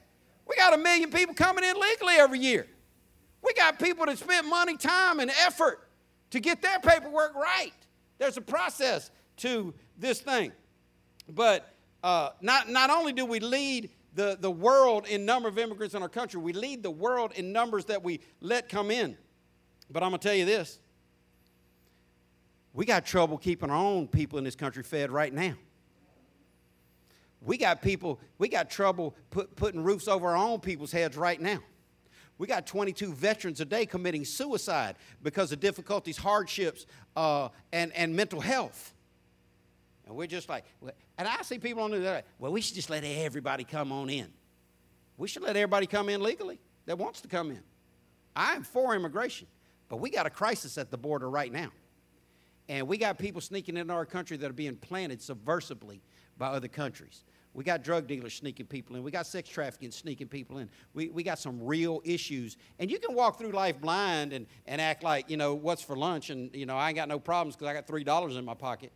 We got a million people coming in legally every year. We got people that spend money, time, and effort to get their paperwork right. There's a process to this thing. But uh, not, not only do we lead the, the world in number of immigrants in our country, we lead the world in numbers that we let come in. But I'm going to tell you this we got trouble keeping our own people in this country fed right now. We got people, we got trouble put, putting roofs over our own people's heads right now. We got 22 veterans a day committing suicide because of difficulties, hardships, uh, and, and mental health. And we're just like, and I see people on the other, well, we should just let everybody come on in. We should let everybody come in legally that wants to come in. I am for immigration, but we got a crisis at the border right now. And we got people sneaking into our country that are being planted subversively by other countries. We got drug dealers sneaking people in. We got sex trafficking sneaking people in. We, we got some real issues. And you can walk through life blind and, and act like, you know, what's for lunch and, you know, I ain't got no problems because I got $3 in my pocket.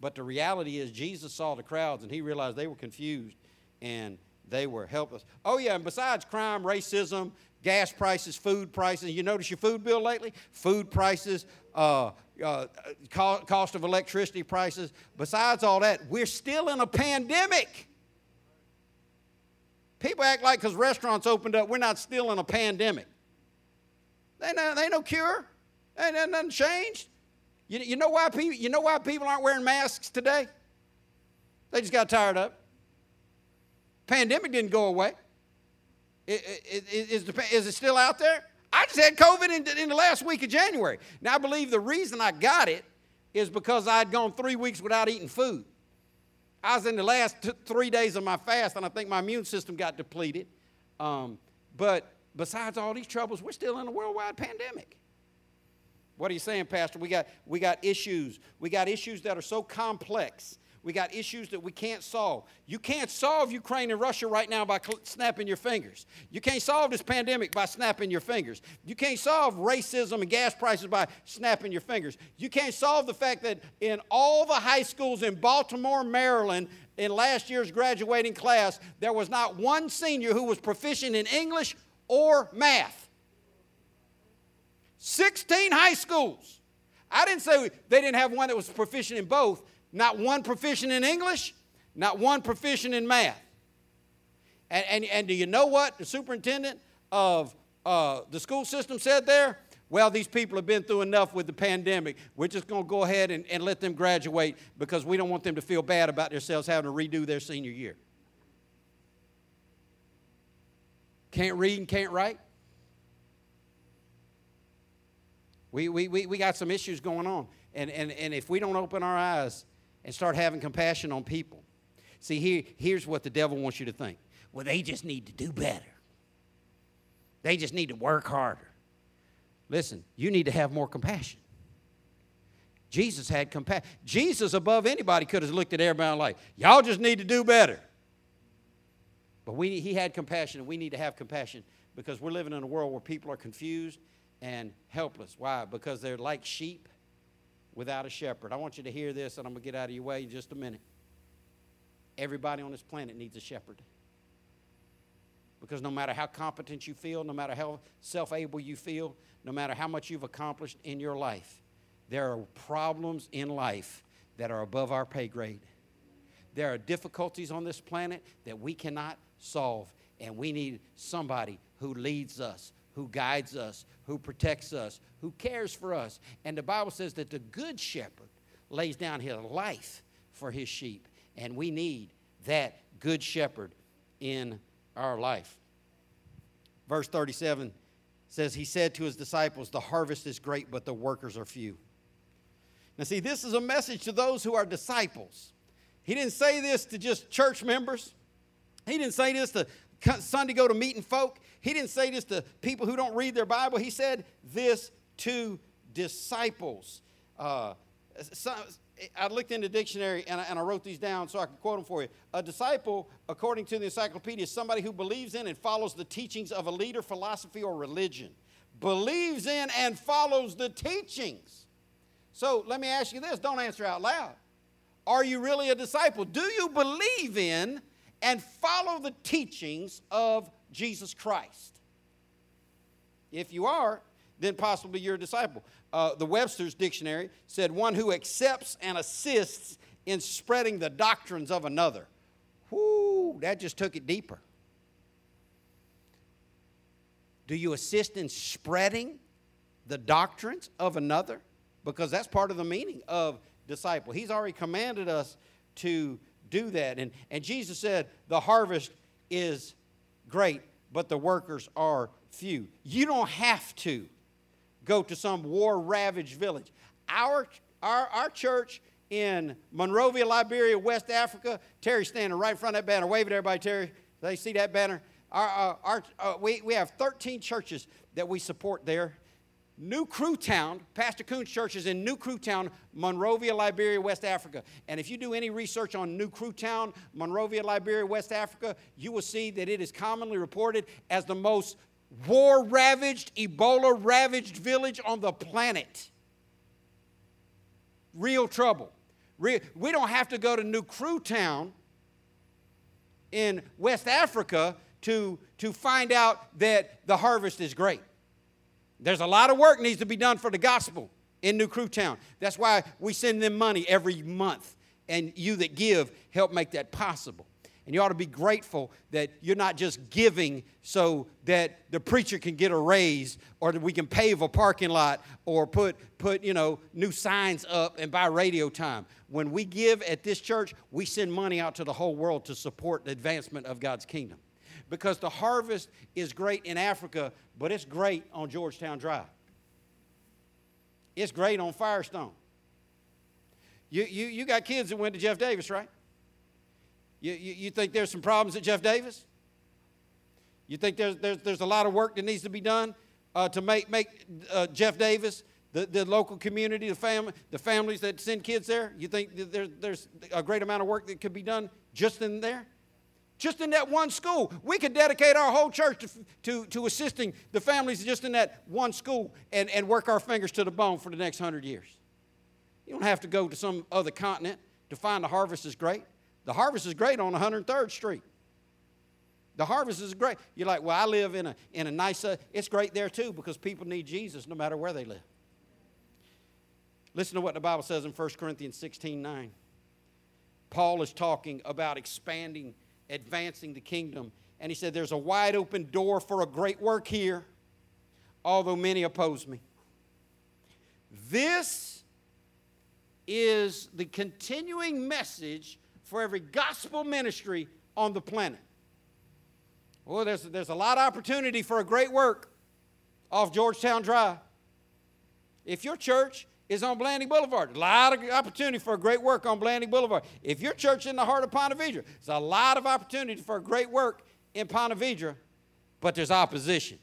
But the reality is, Jesus saw the crowds and he realized they were confused and they were helpless. Oh, yeah, and besides crime, racism, gas prices, food prices, you notice your food bill lately? Food prices, uh, uh, cost of electricity prices. Besides all that, we're still in a pandemic. People act like because restaurants opened up, we're not still in a pandemic. They ain't, they no cure. Ain't, nothing changed. You, you, know why people, you know why people aren't wearing masks today? They just got tired of. Pandemic didn't go away. Is, is it still out there? I just had COVID in, the last week of January. Now, I believe the reason I got it is because I'd gone three weeks without eating food. I was in the last three days of my fast, and I think my immune system got depleted. Um, but besides all these troubles, we're still in a worldwide pandemic. What are you saying, Pastor? We got, we got issues. We got issues that are so complex. We got issues that we can't solve. You can't solve Ukraine and Russia right now by cl- snapping your fingers. You can't solve this pandemic by snapping your fingers. You can't solve racism and gas prices by snapping your fingers. You can't solve the fact that in all the high schools in Baltimore, Maryland, in last year's graduating class, there was not one senior who was proficient in English or math. 16 high schools. I didn't say they didn't have one that was proficient in both. Not one proficient in English, not one proficient in math. And, and, and do you know what the superintendent of uh, the school system said there? Well, these people have been through enough with the pandemic. We're just going to go ahead and, and let them graduate because we don't want them to feel bad about themselves having to redo their senior year. Can't read and can't write? We, we, we, we got some issues going on. And, and, and if we don't open our eyes and start having compassion on people, see, here, here's what the devil wants you to think. Well, they just need to do better, they just need to work harder. Listen, you need to have more compassion. Jesus had compassion. Jesus, above anybody, could have looked at everybody like, y'all just need to do better. But we, he had compassion, and we need to have compassion because we're living in a world where people are confused and helpless. Why? Because they're like sheep without a shepherd. I want you to hear this, and I'm going to get out of your way in just a minute. Everybody on this planet needs a shepherd. Because no matter how competent you feel, no matter how self able you feel, no matter how much you've accomplished in your life, there are problems in life that are above our pay grade. There are difficulties on this planet that we cannot solve, and we need somebody who leads us, who guides us, who protects us, who cares for us. And the Bible says that the good shepherd lays down his life for his sheep, and we need that good shepherd in our life. Verse 37 says, He said to his disciples, The harvest is great, but the workers are few. Now, see, this is a message to those who are disciples. He didn't say this to just church members. He didn't say this to Sunday go to meeting folk. He didn't say this to people who don't read their Bible. He said this to disciples. Uh, I looked in the dictionary and I, and I, wrote these down so I can quote them for you. A disciple, according to the encyclopedia, is somebody who believes in and follows the teachings of a leader, philosophy, or religion. Believes in and follows the teachings. So let me ask you this don't answer out loud. Are you really a disciple? Do you believe in and follow the teachings of Jesus Christ? If you are, then possibly you're a disciple. Uh, the Webster's Dictionary said one who accepts and assists in spreading the doctrines of another. Whoo, that just took it deeper. Do you assist in spreading the doctrines of another? Because that's part of the meaning of disciple. He's already commanded us to do that. And, and Jesus said, The harvest is great, but the workers are few. You don't have to go to some war ravaged village. Our, our, our church in Monrovia, Liberia, West Africa, Terry's standing right in front of that banner. Wave at everybody, Terry. They see that banner? Our, uh, our, uh, we, we have 13 churches that we support there. New Kru Town, Pastor Coon's church is in New Kru Town, Monrovia, Liberia, West Africa. And if you do any research on New Kru Town, Monrovia, Liberia, West Africa, you will see that it is commonly reported as the most war ravaged, Ebola ravaged village on the planet. Real trouble. we don't have to go to New Kru Town in West Africa to, to find out that the harvest is great. There's a lot of work needs to be done for the gospel in New Kru Town. That's why we send them money every month. And you that give help make that possible. And you ought to be grateful that you're not just giving so that the preacher can get a raise or that we can pave a parking lot or put, put you know, new signs up and buy radio time. When we give at this church, we send money out to the whole world to support the advancement of God's kingdom because the harvest is great in Africa, but it's great on Georgetown Drive. It's great on Firestone. You, you, you got kids that went to Jeff Davis, right? You, you, you think there's some problems at Jeff Davis? You think there's, there's, there's a lot of work that needs to be done uh, to make, make uh, Jeff Davis, the, the local community, the, family, the families that send kids there? You think there, there's a great amount of work that could be done just in there? Just in that one school. We could dedicate our whole church to, to, to assisting the families just in that one school and, and work our fingers to the bone for the next hundred years. You don't have to go to some other continent to find the harvest is great. The harvest is great on 103rd Street. The harvest is great. You're like, well, I live in a, in a nice, uh, it's great there too because people need Jesus no matter where they live. Listen to what the Bible says in 1 Corinthians 16 9. Paul is talking about expanding, advancing the kingdom. And he said, There's a wide open door for a great work here, although many oppose me. This is the continuing message for every gospel ministry on the planet. Well, there's, there's a lot of opportunity for a great work off Georgetown Drive. If your church is on Blanding Boulevard, a lot of opportunity for great work on Blanding Boulevard. If your church in the heart of Ponte Vedra, there's a lot of opportunity for great work in Ponte Vedra, but there's opposition.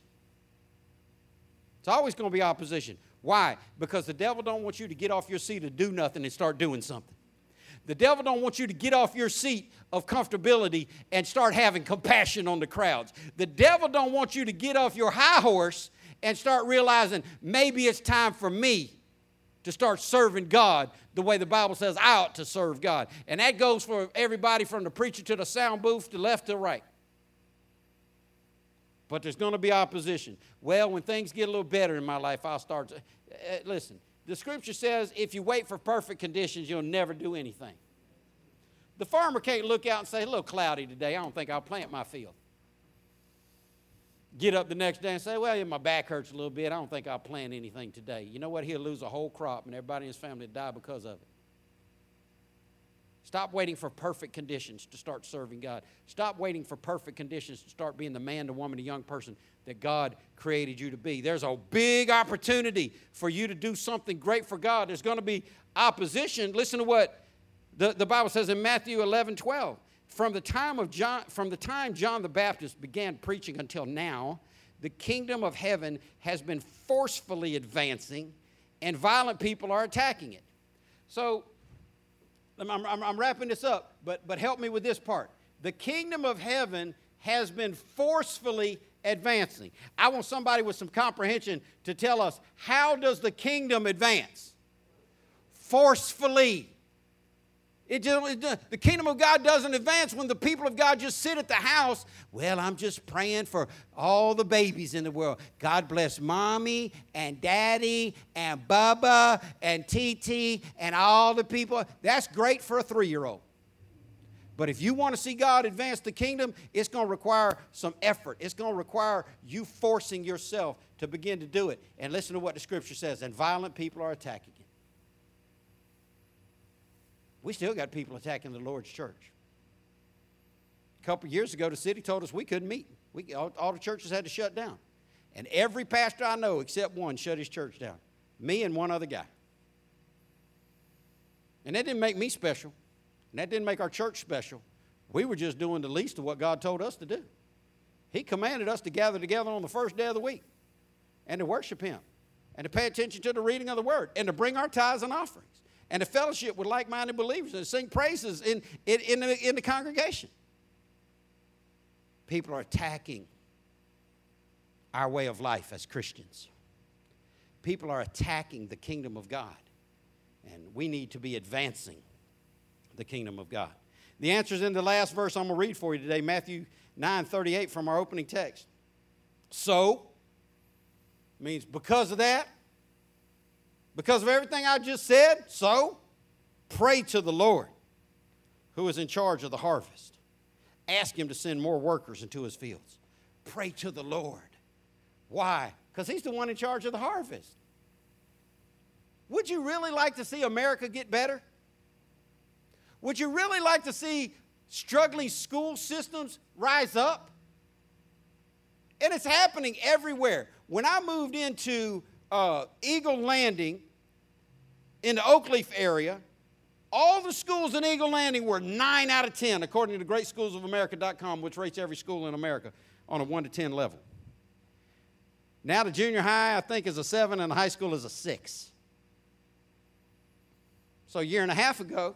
It's always going to be opposition. Why? Because the devil don't want you to get off your seat and do nothing and start doing something. The devil don't want you to get off your seat of comfortability and start having compassion on the crowds. The devil don't want you to get off your high horse and start realizing maybe it's time for me to start serving God the way the Bible says I ought to serve God. And that goes for everybody from the preacher to the sound booth to left to right. But there's going to be opposition. Well, when things get a little better in my life, I'll start to. Uh, listen, the scripture says if you wait for perfect conditions, you'll never do anything. The farmer can't look out and say, a little cloudy today, I don't think I'll plant my field. Get up the next day and say, well, yeah, my back hurts a little bit, I don't think I'll plant anything today. You know what? He'll lose a whole crop and everybody in his family will die because of it. Stop waiting for perfect conditions to start serving God. Stop waiting for perfect conditions to start being the man, the woman, the young person that God created you to be. There's a big opportunity for you to do something great for God. There's going to be opposition. Listen to what the, the Bible says in Matthew 11 12. From the, time of John, from the time John the Baptist began preaching until now, the kingdom of heaven has been forcefully advancing, and violent people are attacking it. So, I'm, I'm, I'm wrapping this up, but, but help me with this part. The kingdom of heaven has been forcefully advancing. I want somebody with some comprehension to tell us how does the kingdom advance? Forcefully. It just, the kingdom of God doesn't advance when the people of God just sit at the house. Well, I'm just praying for all the babies in the world. God bless mommy and daddy and Bubba and TT and all the people. That's great for a three year old. But if you want to see God advance the kingdom, it's going to require some effort. It's going to require you forcing yourself to begin to do it. And listen to what the scripture says and violent people are attacking. We still got people attacking the Lord's church. A couple years ago, the city told us we couldn't meet. We, all, all the churches had to shut down. And every pastor I know, except one, shut his church down. Me and one other guy. And that didn't make me special. And that didn't make our church special. We were just doing the least of what God told us to do. He commanded us to gather together on the first day of the week and to worship Him and to pay attention to the reading of the Word and to bring our tithes and offerings and to fellowship with like minded believers and sing praises in, in, in, the, in the congregation. People are attacking our way of life as Christians. People are attacking the kingdom of God, and we need to be advancing the kingdom of God. The answer is in the last verse I'm going to read for you today, Matthew 9 38 from our opening text. So means because of that, because of everything I just said, so pray to the Lord who is in charge of the harvest. Ask him to send more workers into his fields. Pray to the Lord. Why? Because he's the one in charge of the harvest. Would you really like to see America get better? Would you really like to see struggling school systems rise up? And it's happening everywhere. When I moved into uh, Eagle Landing in the Oakleaf area, All the schools in Eagle Landing were 9 out of 10, according to greatschoolsofamerica.com, which rates every school in America on a 1 to 10 level. Now the junior high, I think, is a 7, and the high school is a 6. So a year and a half ago,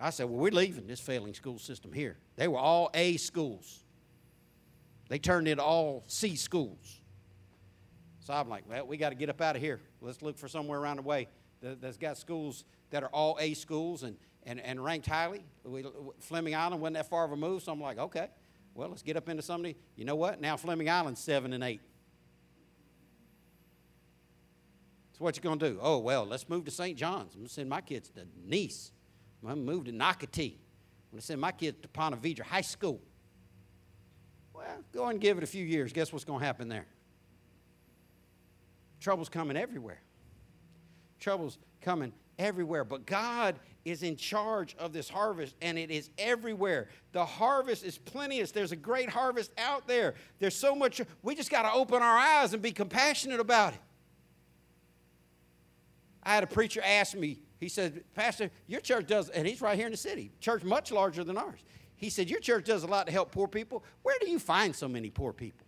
I said, Well, we're leaving this failing school system here. They were all A schools, they turned into all C schools. So I'm like, Well, we got to get up out of here. Let's look for somewhere around the way that's got schools that are all A schools and, and, and ranked highly. We, Fleming Island wasn't that far of a move, so I'm like, Okay, well, let's get up into somebody. You know what? Now Fleming Island's 7 and 8. So what you gonna do? Oh well, let's move to St. John's. I'm gonna send my kids to Nice. I'm gonna move to Nocatee. I'm gonna send my kids to Ponte Vedra High School. Well, go and give it a few years. Guess what's gonna happen there? Trouble's coming everywhere. Trouble's coming everywhere. But God is in charge of this harvest, and it is everywhere. The harvest is plenteous. There's a great harvest out there. There's so much. We just got to open our eyes and be compassionate about it. I had a preacher ask me, he said, Pastor, your church does, and he's right here in the city, church much larger than ours. He said, Your church does a lot to help poor people. Where do you find so many poor people?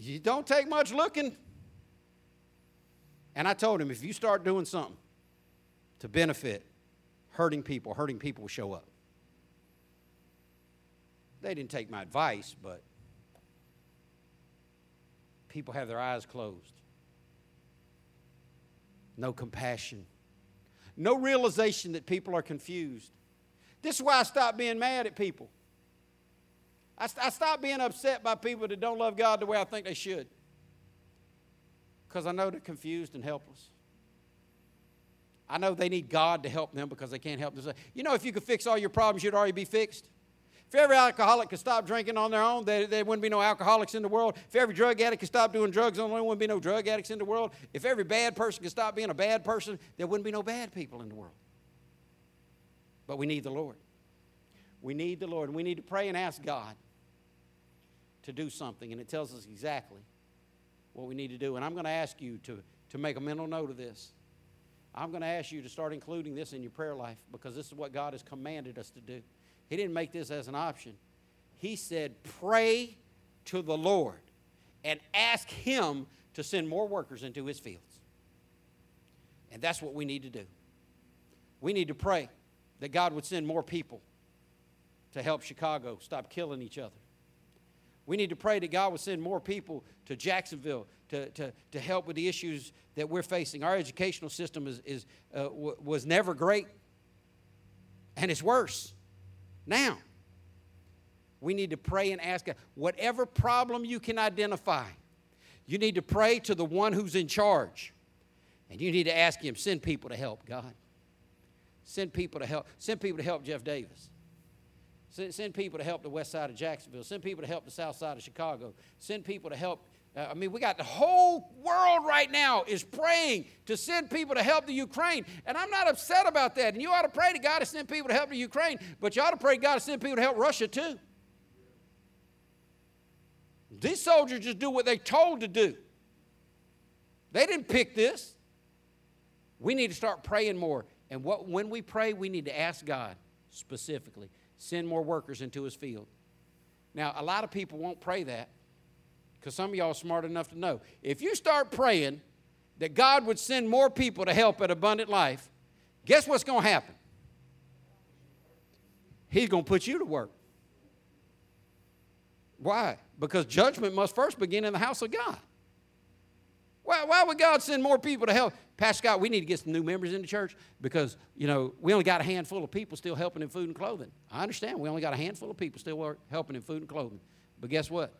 You don't take much looking. And I told him, if you start doing something to benefit hurting people, hurting people will show up. They didn't take my advice, but people have their eyes closed. No compassion. No realization that people are confused. This is why I stopped being mad at people. I, I stopped being upset by people that don't love God the way I think they should. Because I know they're confused and helpless. I know they need God to help them because they can't help themselves. You know, if you could fix all your problems, you'd already be fixed. If every alcoholic could stop drinking on their own, there, there wouldn't be no alcoholics in the world. If every drug addict could stop doing drugs on their own, there wouldn't be no drug addicts in the world. If every bad person could stop being a bad person, there wouldn't be no bad people in the world. But we need the Lord. We need the Lord. We need to pray and ask God to do something. And it tells us exactly what we need to do. And I'm going to ask you to, to make a mental note of this. I'm going to ask you to start including this in your prayer life because this is what God has commanded us to do. He didn't make this as an option. He said, pray to the Lord and ask Him to send more workers into His fields. And that's what we need to do. We need to pray that God would send more people to help Chicago stop killing each other. We need to pray that God will send more people to Jacksonville to, to, to help with the issues that we're facing. Our educational system is, is, uh, w- was never great, and it's worse now. We need to pray and ask God, whatever problem you can identify, you need to pray to the one who's in charge. And you need to ask him, send people to help, God. Send people to help. Send people to help Jeff Davis. Send, people to help the west side of Jacksonville. Send people to help the south side of Chicago. Send people to help. Uh, I mean, we got the whole world right now is praying to send people to help the Ukraine. And I'm not upset about that. And you ought to pray to God to send people to help the Ukraine, but you ought to pray to God to send people to help Russia too. These soldiers just do what they're told to do. They didn't pick this. We need to start praying more. And what, when we pray, we need to ask God specifically send more workers into his field. Now, a lot of people won't pray that because some of y'all are smart enough to know. If you start praying that God would send more people to help at Abundant Life, guess what's going to happen? He's going to put you to work. Why? Because judgment must first begin in the house of God. Why, why would God send more people to help? Pastor Scott, we need to get some new members in the church because, you know, we only got a handful of people still helping in food and clothing. I understand. We only got a handful of people still helping in food and clothing. But guess what?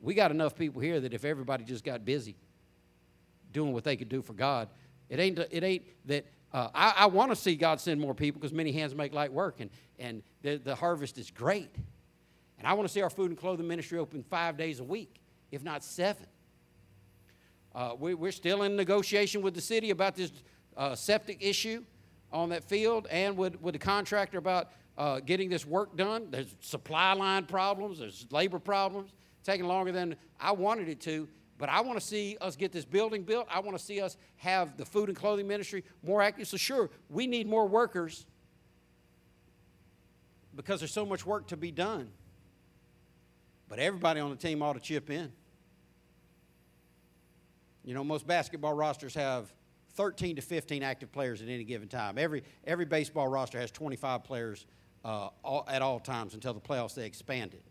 We got enough people here that if everybody just got busy doing what they could do for God, it ain't, it ain't that uh, I, I want to see God send more people because many hands make light work, and, and the, the harvest is great. And I want to see our food and clothing ministry open five days a week, if not seven. Uh, we, are still in negotiation with the city about this uh, septic issue on that field and with, with the contractor about uh, getting this work done. There's supply line problems, there's labor problems, taking longer than I wanted it to. But I want to see us get this building built. I want to see us have the food and clothing ministry more active. So, sure, we need more workers because there's so much work to be done. But everybody on the team ought to chip in. You know, most basketball rosters have 13 to 15 active players at any given time. Every, every baseball roster has 25 players uh, all, at all times until the playoffs they expand it.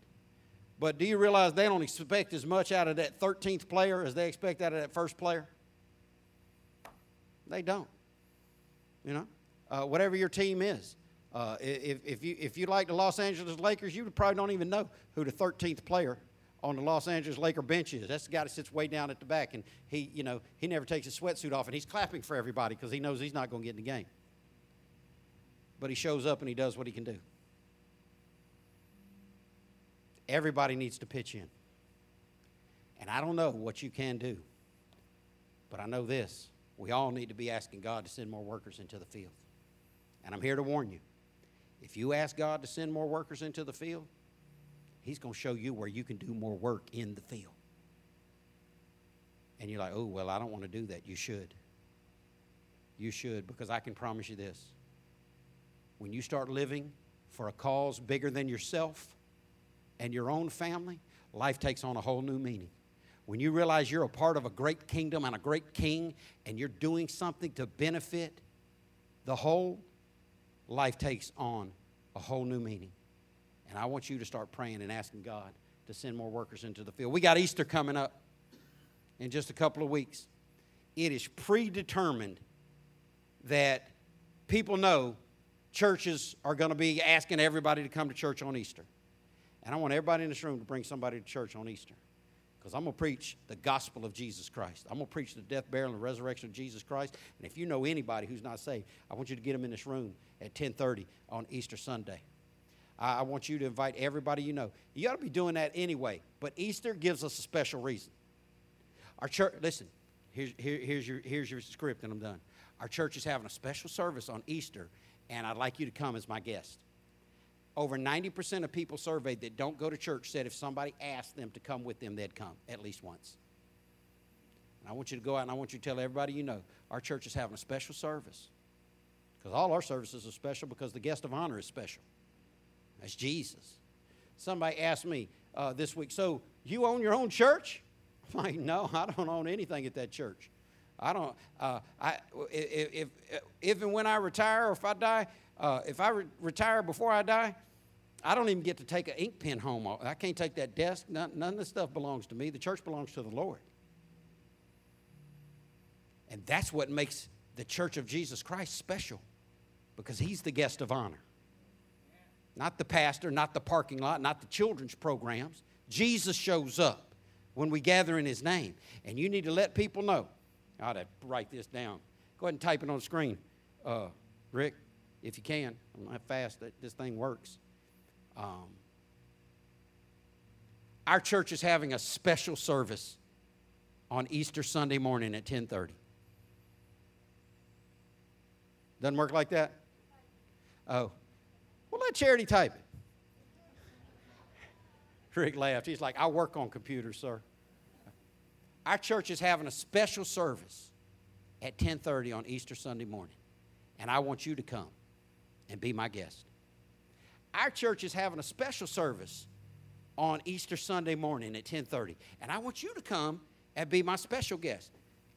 But do you realize they don't expect as much out of that 13th player as they expect out of that first player? They don't. You know, uh, whatever your team is. Uh, if, if, you, if you like the Los Angeles Lakers, you probably don't even know who the 13th player on the Los Angeles Laker benches. That's the guy that sits way down at the back, and he, you know, he never takes his sweatsuit off, and he's clapping for everybody because he knows he's not going to get in the game. But he shows up and he does what he can do. Everybody needs to pitch in. And I don't know what you can do, but I know this. We all need to be asking God to send more workers into the field. And I'm here to warn you if you ask God to send more workers into the field, He's going to show you where you can do more work in the field. And you're like, oh, well, I don't want to do that. You should. You should, because I can promise you this. When you start living for a cause bigger than yourself and your own family, life takes on a whole new meaning. When you realize you're a part of a great kingdom and a great king and you're doing something to benefit the whole, life takes on a whole new meaning. And I want you to start praying and asking God to send more workers into the field. We got Easter coming up in just a couple of weeks. It is predetermined that people know churches are going to be asking everybody to come to church on Easter. And I want everybody in this room to bring somebody to church on Easter. Because I'm going to preach the gospel of Jesus Christ. I'm going to preach the death, burial, and resurrection of Jesus Christ. And if you know anybody who's not saved, I want you to get them in this room at 1030 on Easter Sunday. I, want you to invite everybody you know. You ought to be doing that anyway, but Easter gives us a special reason. Our church, listen, here's, here, here's, your, here's your script, and I'm done. Our church is having a special service on Easter, and I'd like you to come as my guest. Over 90% of people surveyed that don't go to church said if somebody asked them to come with them, they'd come at least once. And I want you to go out and I want you to tell everybody you know our church is having a special service. Because all our services are special because the guest of honor is special. That's Jesus. Somebody asked me uh, this week, so you own your own church? I'm like, no, I don't own anything at that church. I don't. Uh, I if, if, if and when I retire or if I die, uh, if I re- retire before I die, I don't even get to take an ink pen home. I can't take that desk. None, none of this stuff belongs to me. The church belongs to the Lord. And that's what makes the church of Jesus Christ special because he's the guest of honor not the pastor, not the parking lot, not the children's programs. Jesus shows up when we gather in his name. And you need to let people know. I ought to write this down. Go ahead and type it on the screen, uh, Rick, if you can. I don't know how fast that this thing works. Um, our church is having a special service on Easter Sunday morning at 10:30. Doesn't work like that? Oh, let Charity type it. Rick laughed. He's like, I work on computers, sir. Our church is having a special service at 10:30 on Easter Sunday morning, and I want you to come and be my guest. Our church is having a special service on Easter Sunday morning at 10:30, and I want you to come and be my special guest.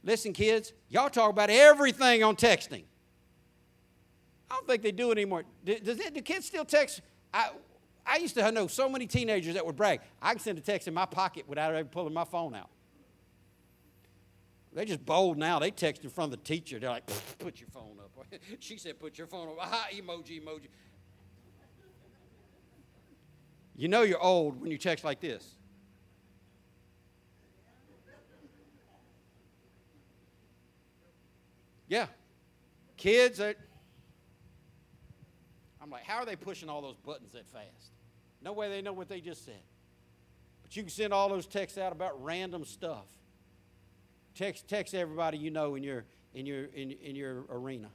Listen, kids, y'all talk about everything on texting. I don't think they do it anymore. Do, does it, do kids still text? I, I used to know so many teenagers that would brag. I can send a text in my pocket without ever pulling my phone out. They're just bold now. They text in front of the teacher. They're like, put your phone up. she said, put your phone up. Aha, emoji, emoji. You know you're old when you text like this. Yeah. Kids, are, I'm like, how are they pushing all those buttons that fast? No way they know what they just said. But you can send all those texts out about random stuff. Text, text everybody you know in your, in your, in, in your arena.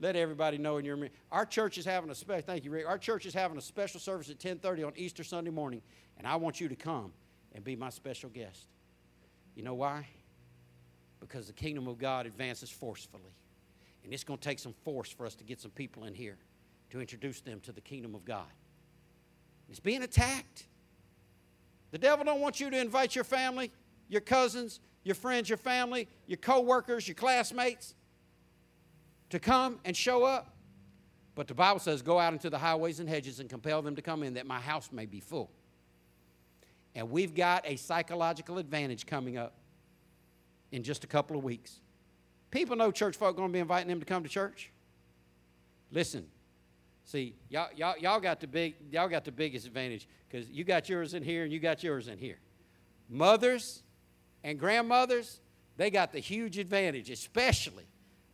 Let everybody know in your arena. Our church is having a special, thank you, Rick. Our church is having a special service at 1030 on Easter Sunday morning, and I want you to come and be my special guest. You know why? Because the kingdom of God advances forcefully. And it's going to take some force for us to get some people in here to introduce them to the kingdom of God. It's being attacked. The devil don't want you to invite your family, your cousins, your friends, your family, your co-workers, your classmates to come and show up. But the Bible says, Go out into the highways and hedges and compel them to come in that my house may be full. And we've got a psychological advantage coming up in just a couple of weeks. People know church folk are going to be inviting them to come to church. Listen, see, y'all, y'all, y'all got the big, y'all got the biggest advantage because you got yours in here and you got yours in here. Mothers and grandmothers, they got the huge advantage, especially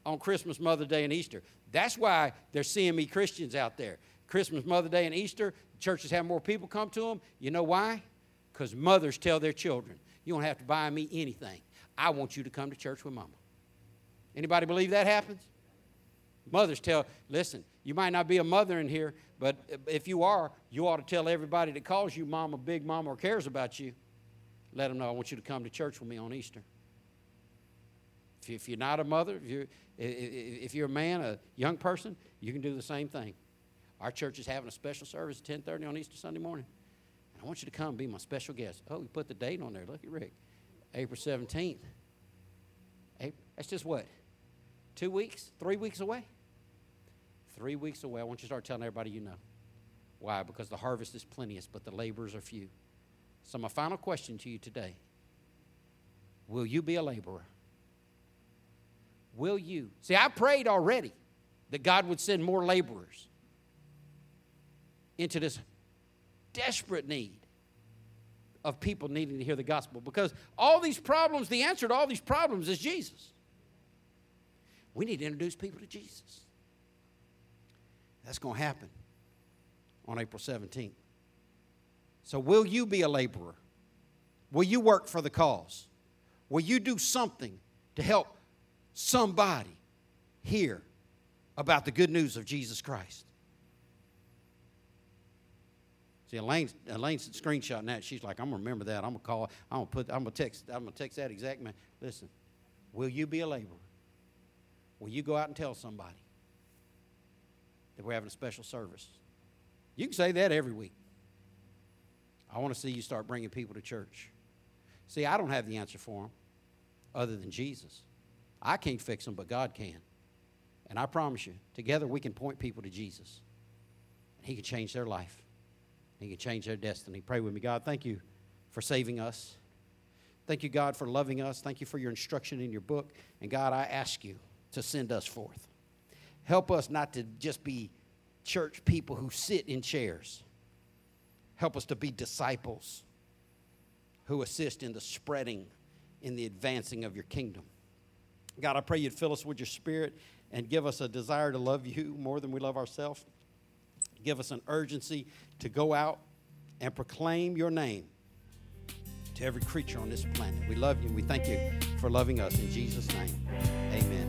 on Christmas, Mother Day, and Easter. That's why there's CME Christians out there. Christmas, Mother Day, and Easter, churches have more people come to them. You know why? Because mothers tell their children, you don't have to buy me anything. I want you to come to church with mama. Anybody believe that happens? Mothers tell, listen, you might not be a mother in here, but if you are, you ought to tell everybody that calls you mama, big mama, or cares about you, let them know I want you to come to church with me on Easter. If you're not a mother, if you're, if you're a man, a young person, you can do the same thing. Our church is having a special service at 10:30 on Easter Sunday morning. And I want you to come be my special guest. Oh, we put the date on there. Look at Rick. April 17th. April, that's just what? Two weeks? Three weeks away? Three weeks away. I want you to start telling everybody you know. Why? Because the harvest is plenteous, but the laborers are few. So, my final question to you today Will you be a laborer? Will you? See, I prayed already that God would send more laborers into this desperate need of people needing to hear the gospel because all these problems, the answer to all these problems is Jesus. We need to introduce people to Jesus. That's going to happen on April 17th. So, will you be a laborer? Will you work for the cause? Will you do something to help somebody hear about the good news of Jesus Christ? See, Elaine, Elaine's screenshotting that. She's like, I'm gonna remember that. I'm gonna call. I'm gonna put. I'm gonna text. I'm gonna text that exact man. Listen, will you be a laborer? Will you go out and tell somebody that we're having a special service? You can say that every week. I want to see you start bringing people to church. See, I don't have the answer for them other than Jesus. I can't fix them, but God can. And I promise you, together we can point people to Jesus. And He can change their life, He can change their destiny. Pray with me, God. Thank you for saving us. Thank you, God, for loving us. Thank you for your instruction in your book. And God, I ask you to send us forth. Help us not to just be church people who sit in chairs. Help us to be disciples who assist in the spreading, in the advancing of your kingdom. God, I pray you'd fill us with your spirit and give us a desire to love you more than we love ourselves. Give us an urgency to go out and proclaim your name to every creature on this planet. We love you and we thank you for loving us. In Jesus' name, amen.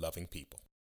loving people.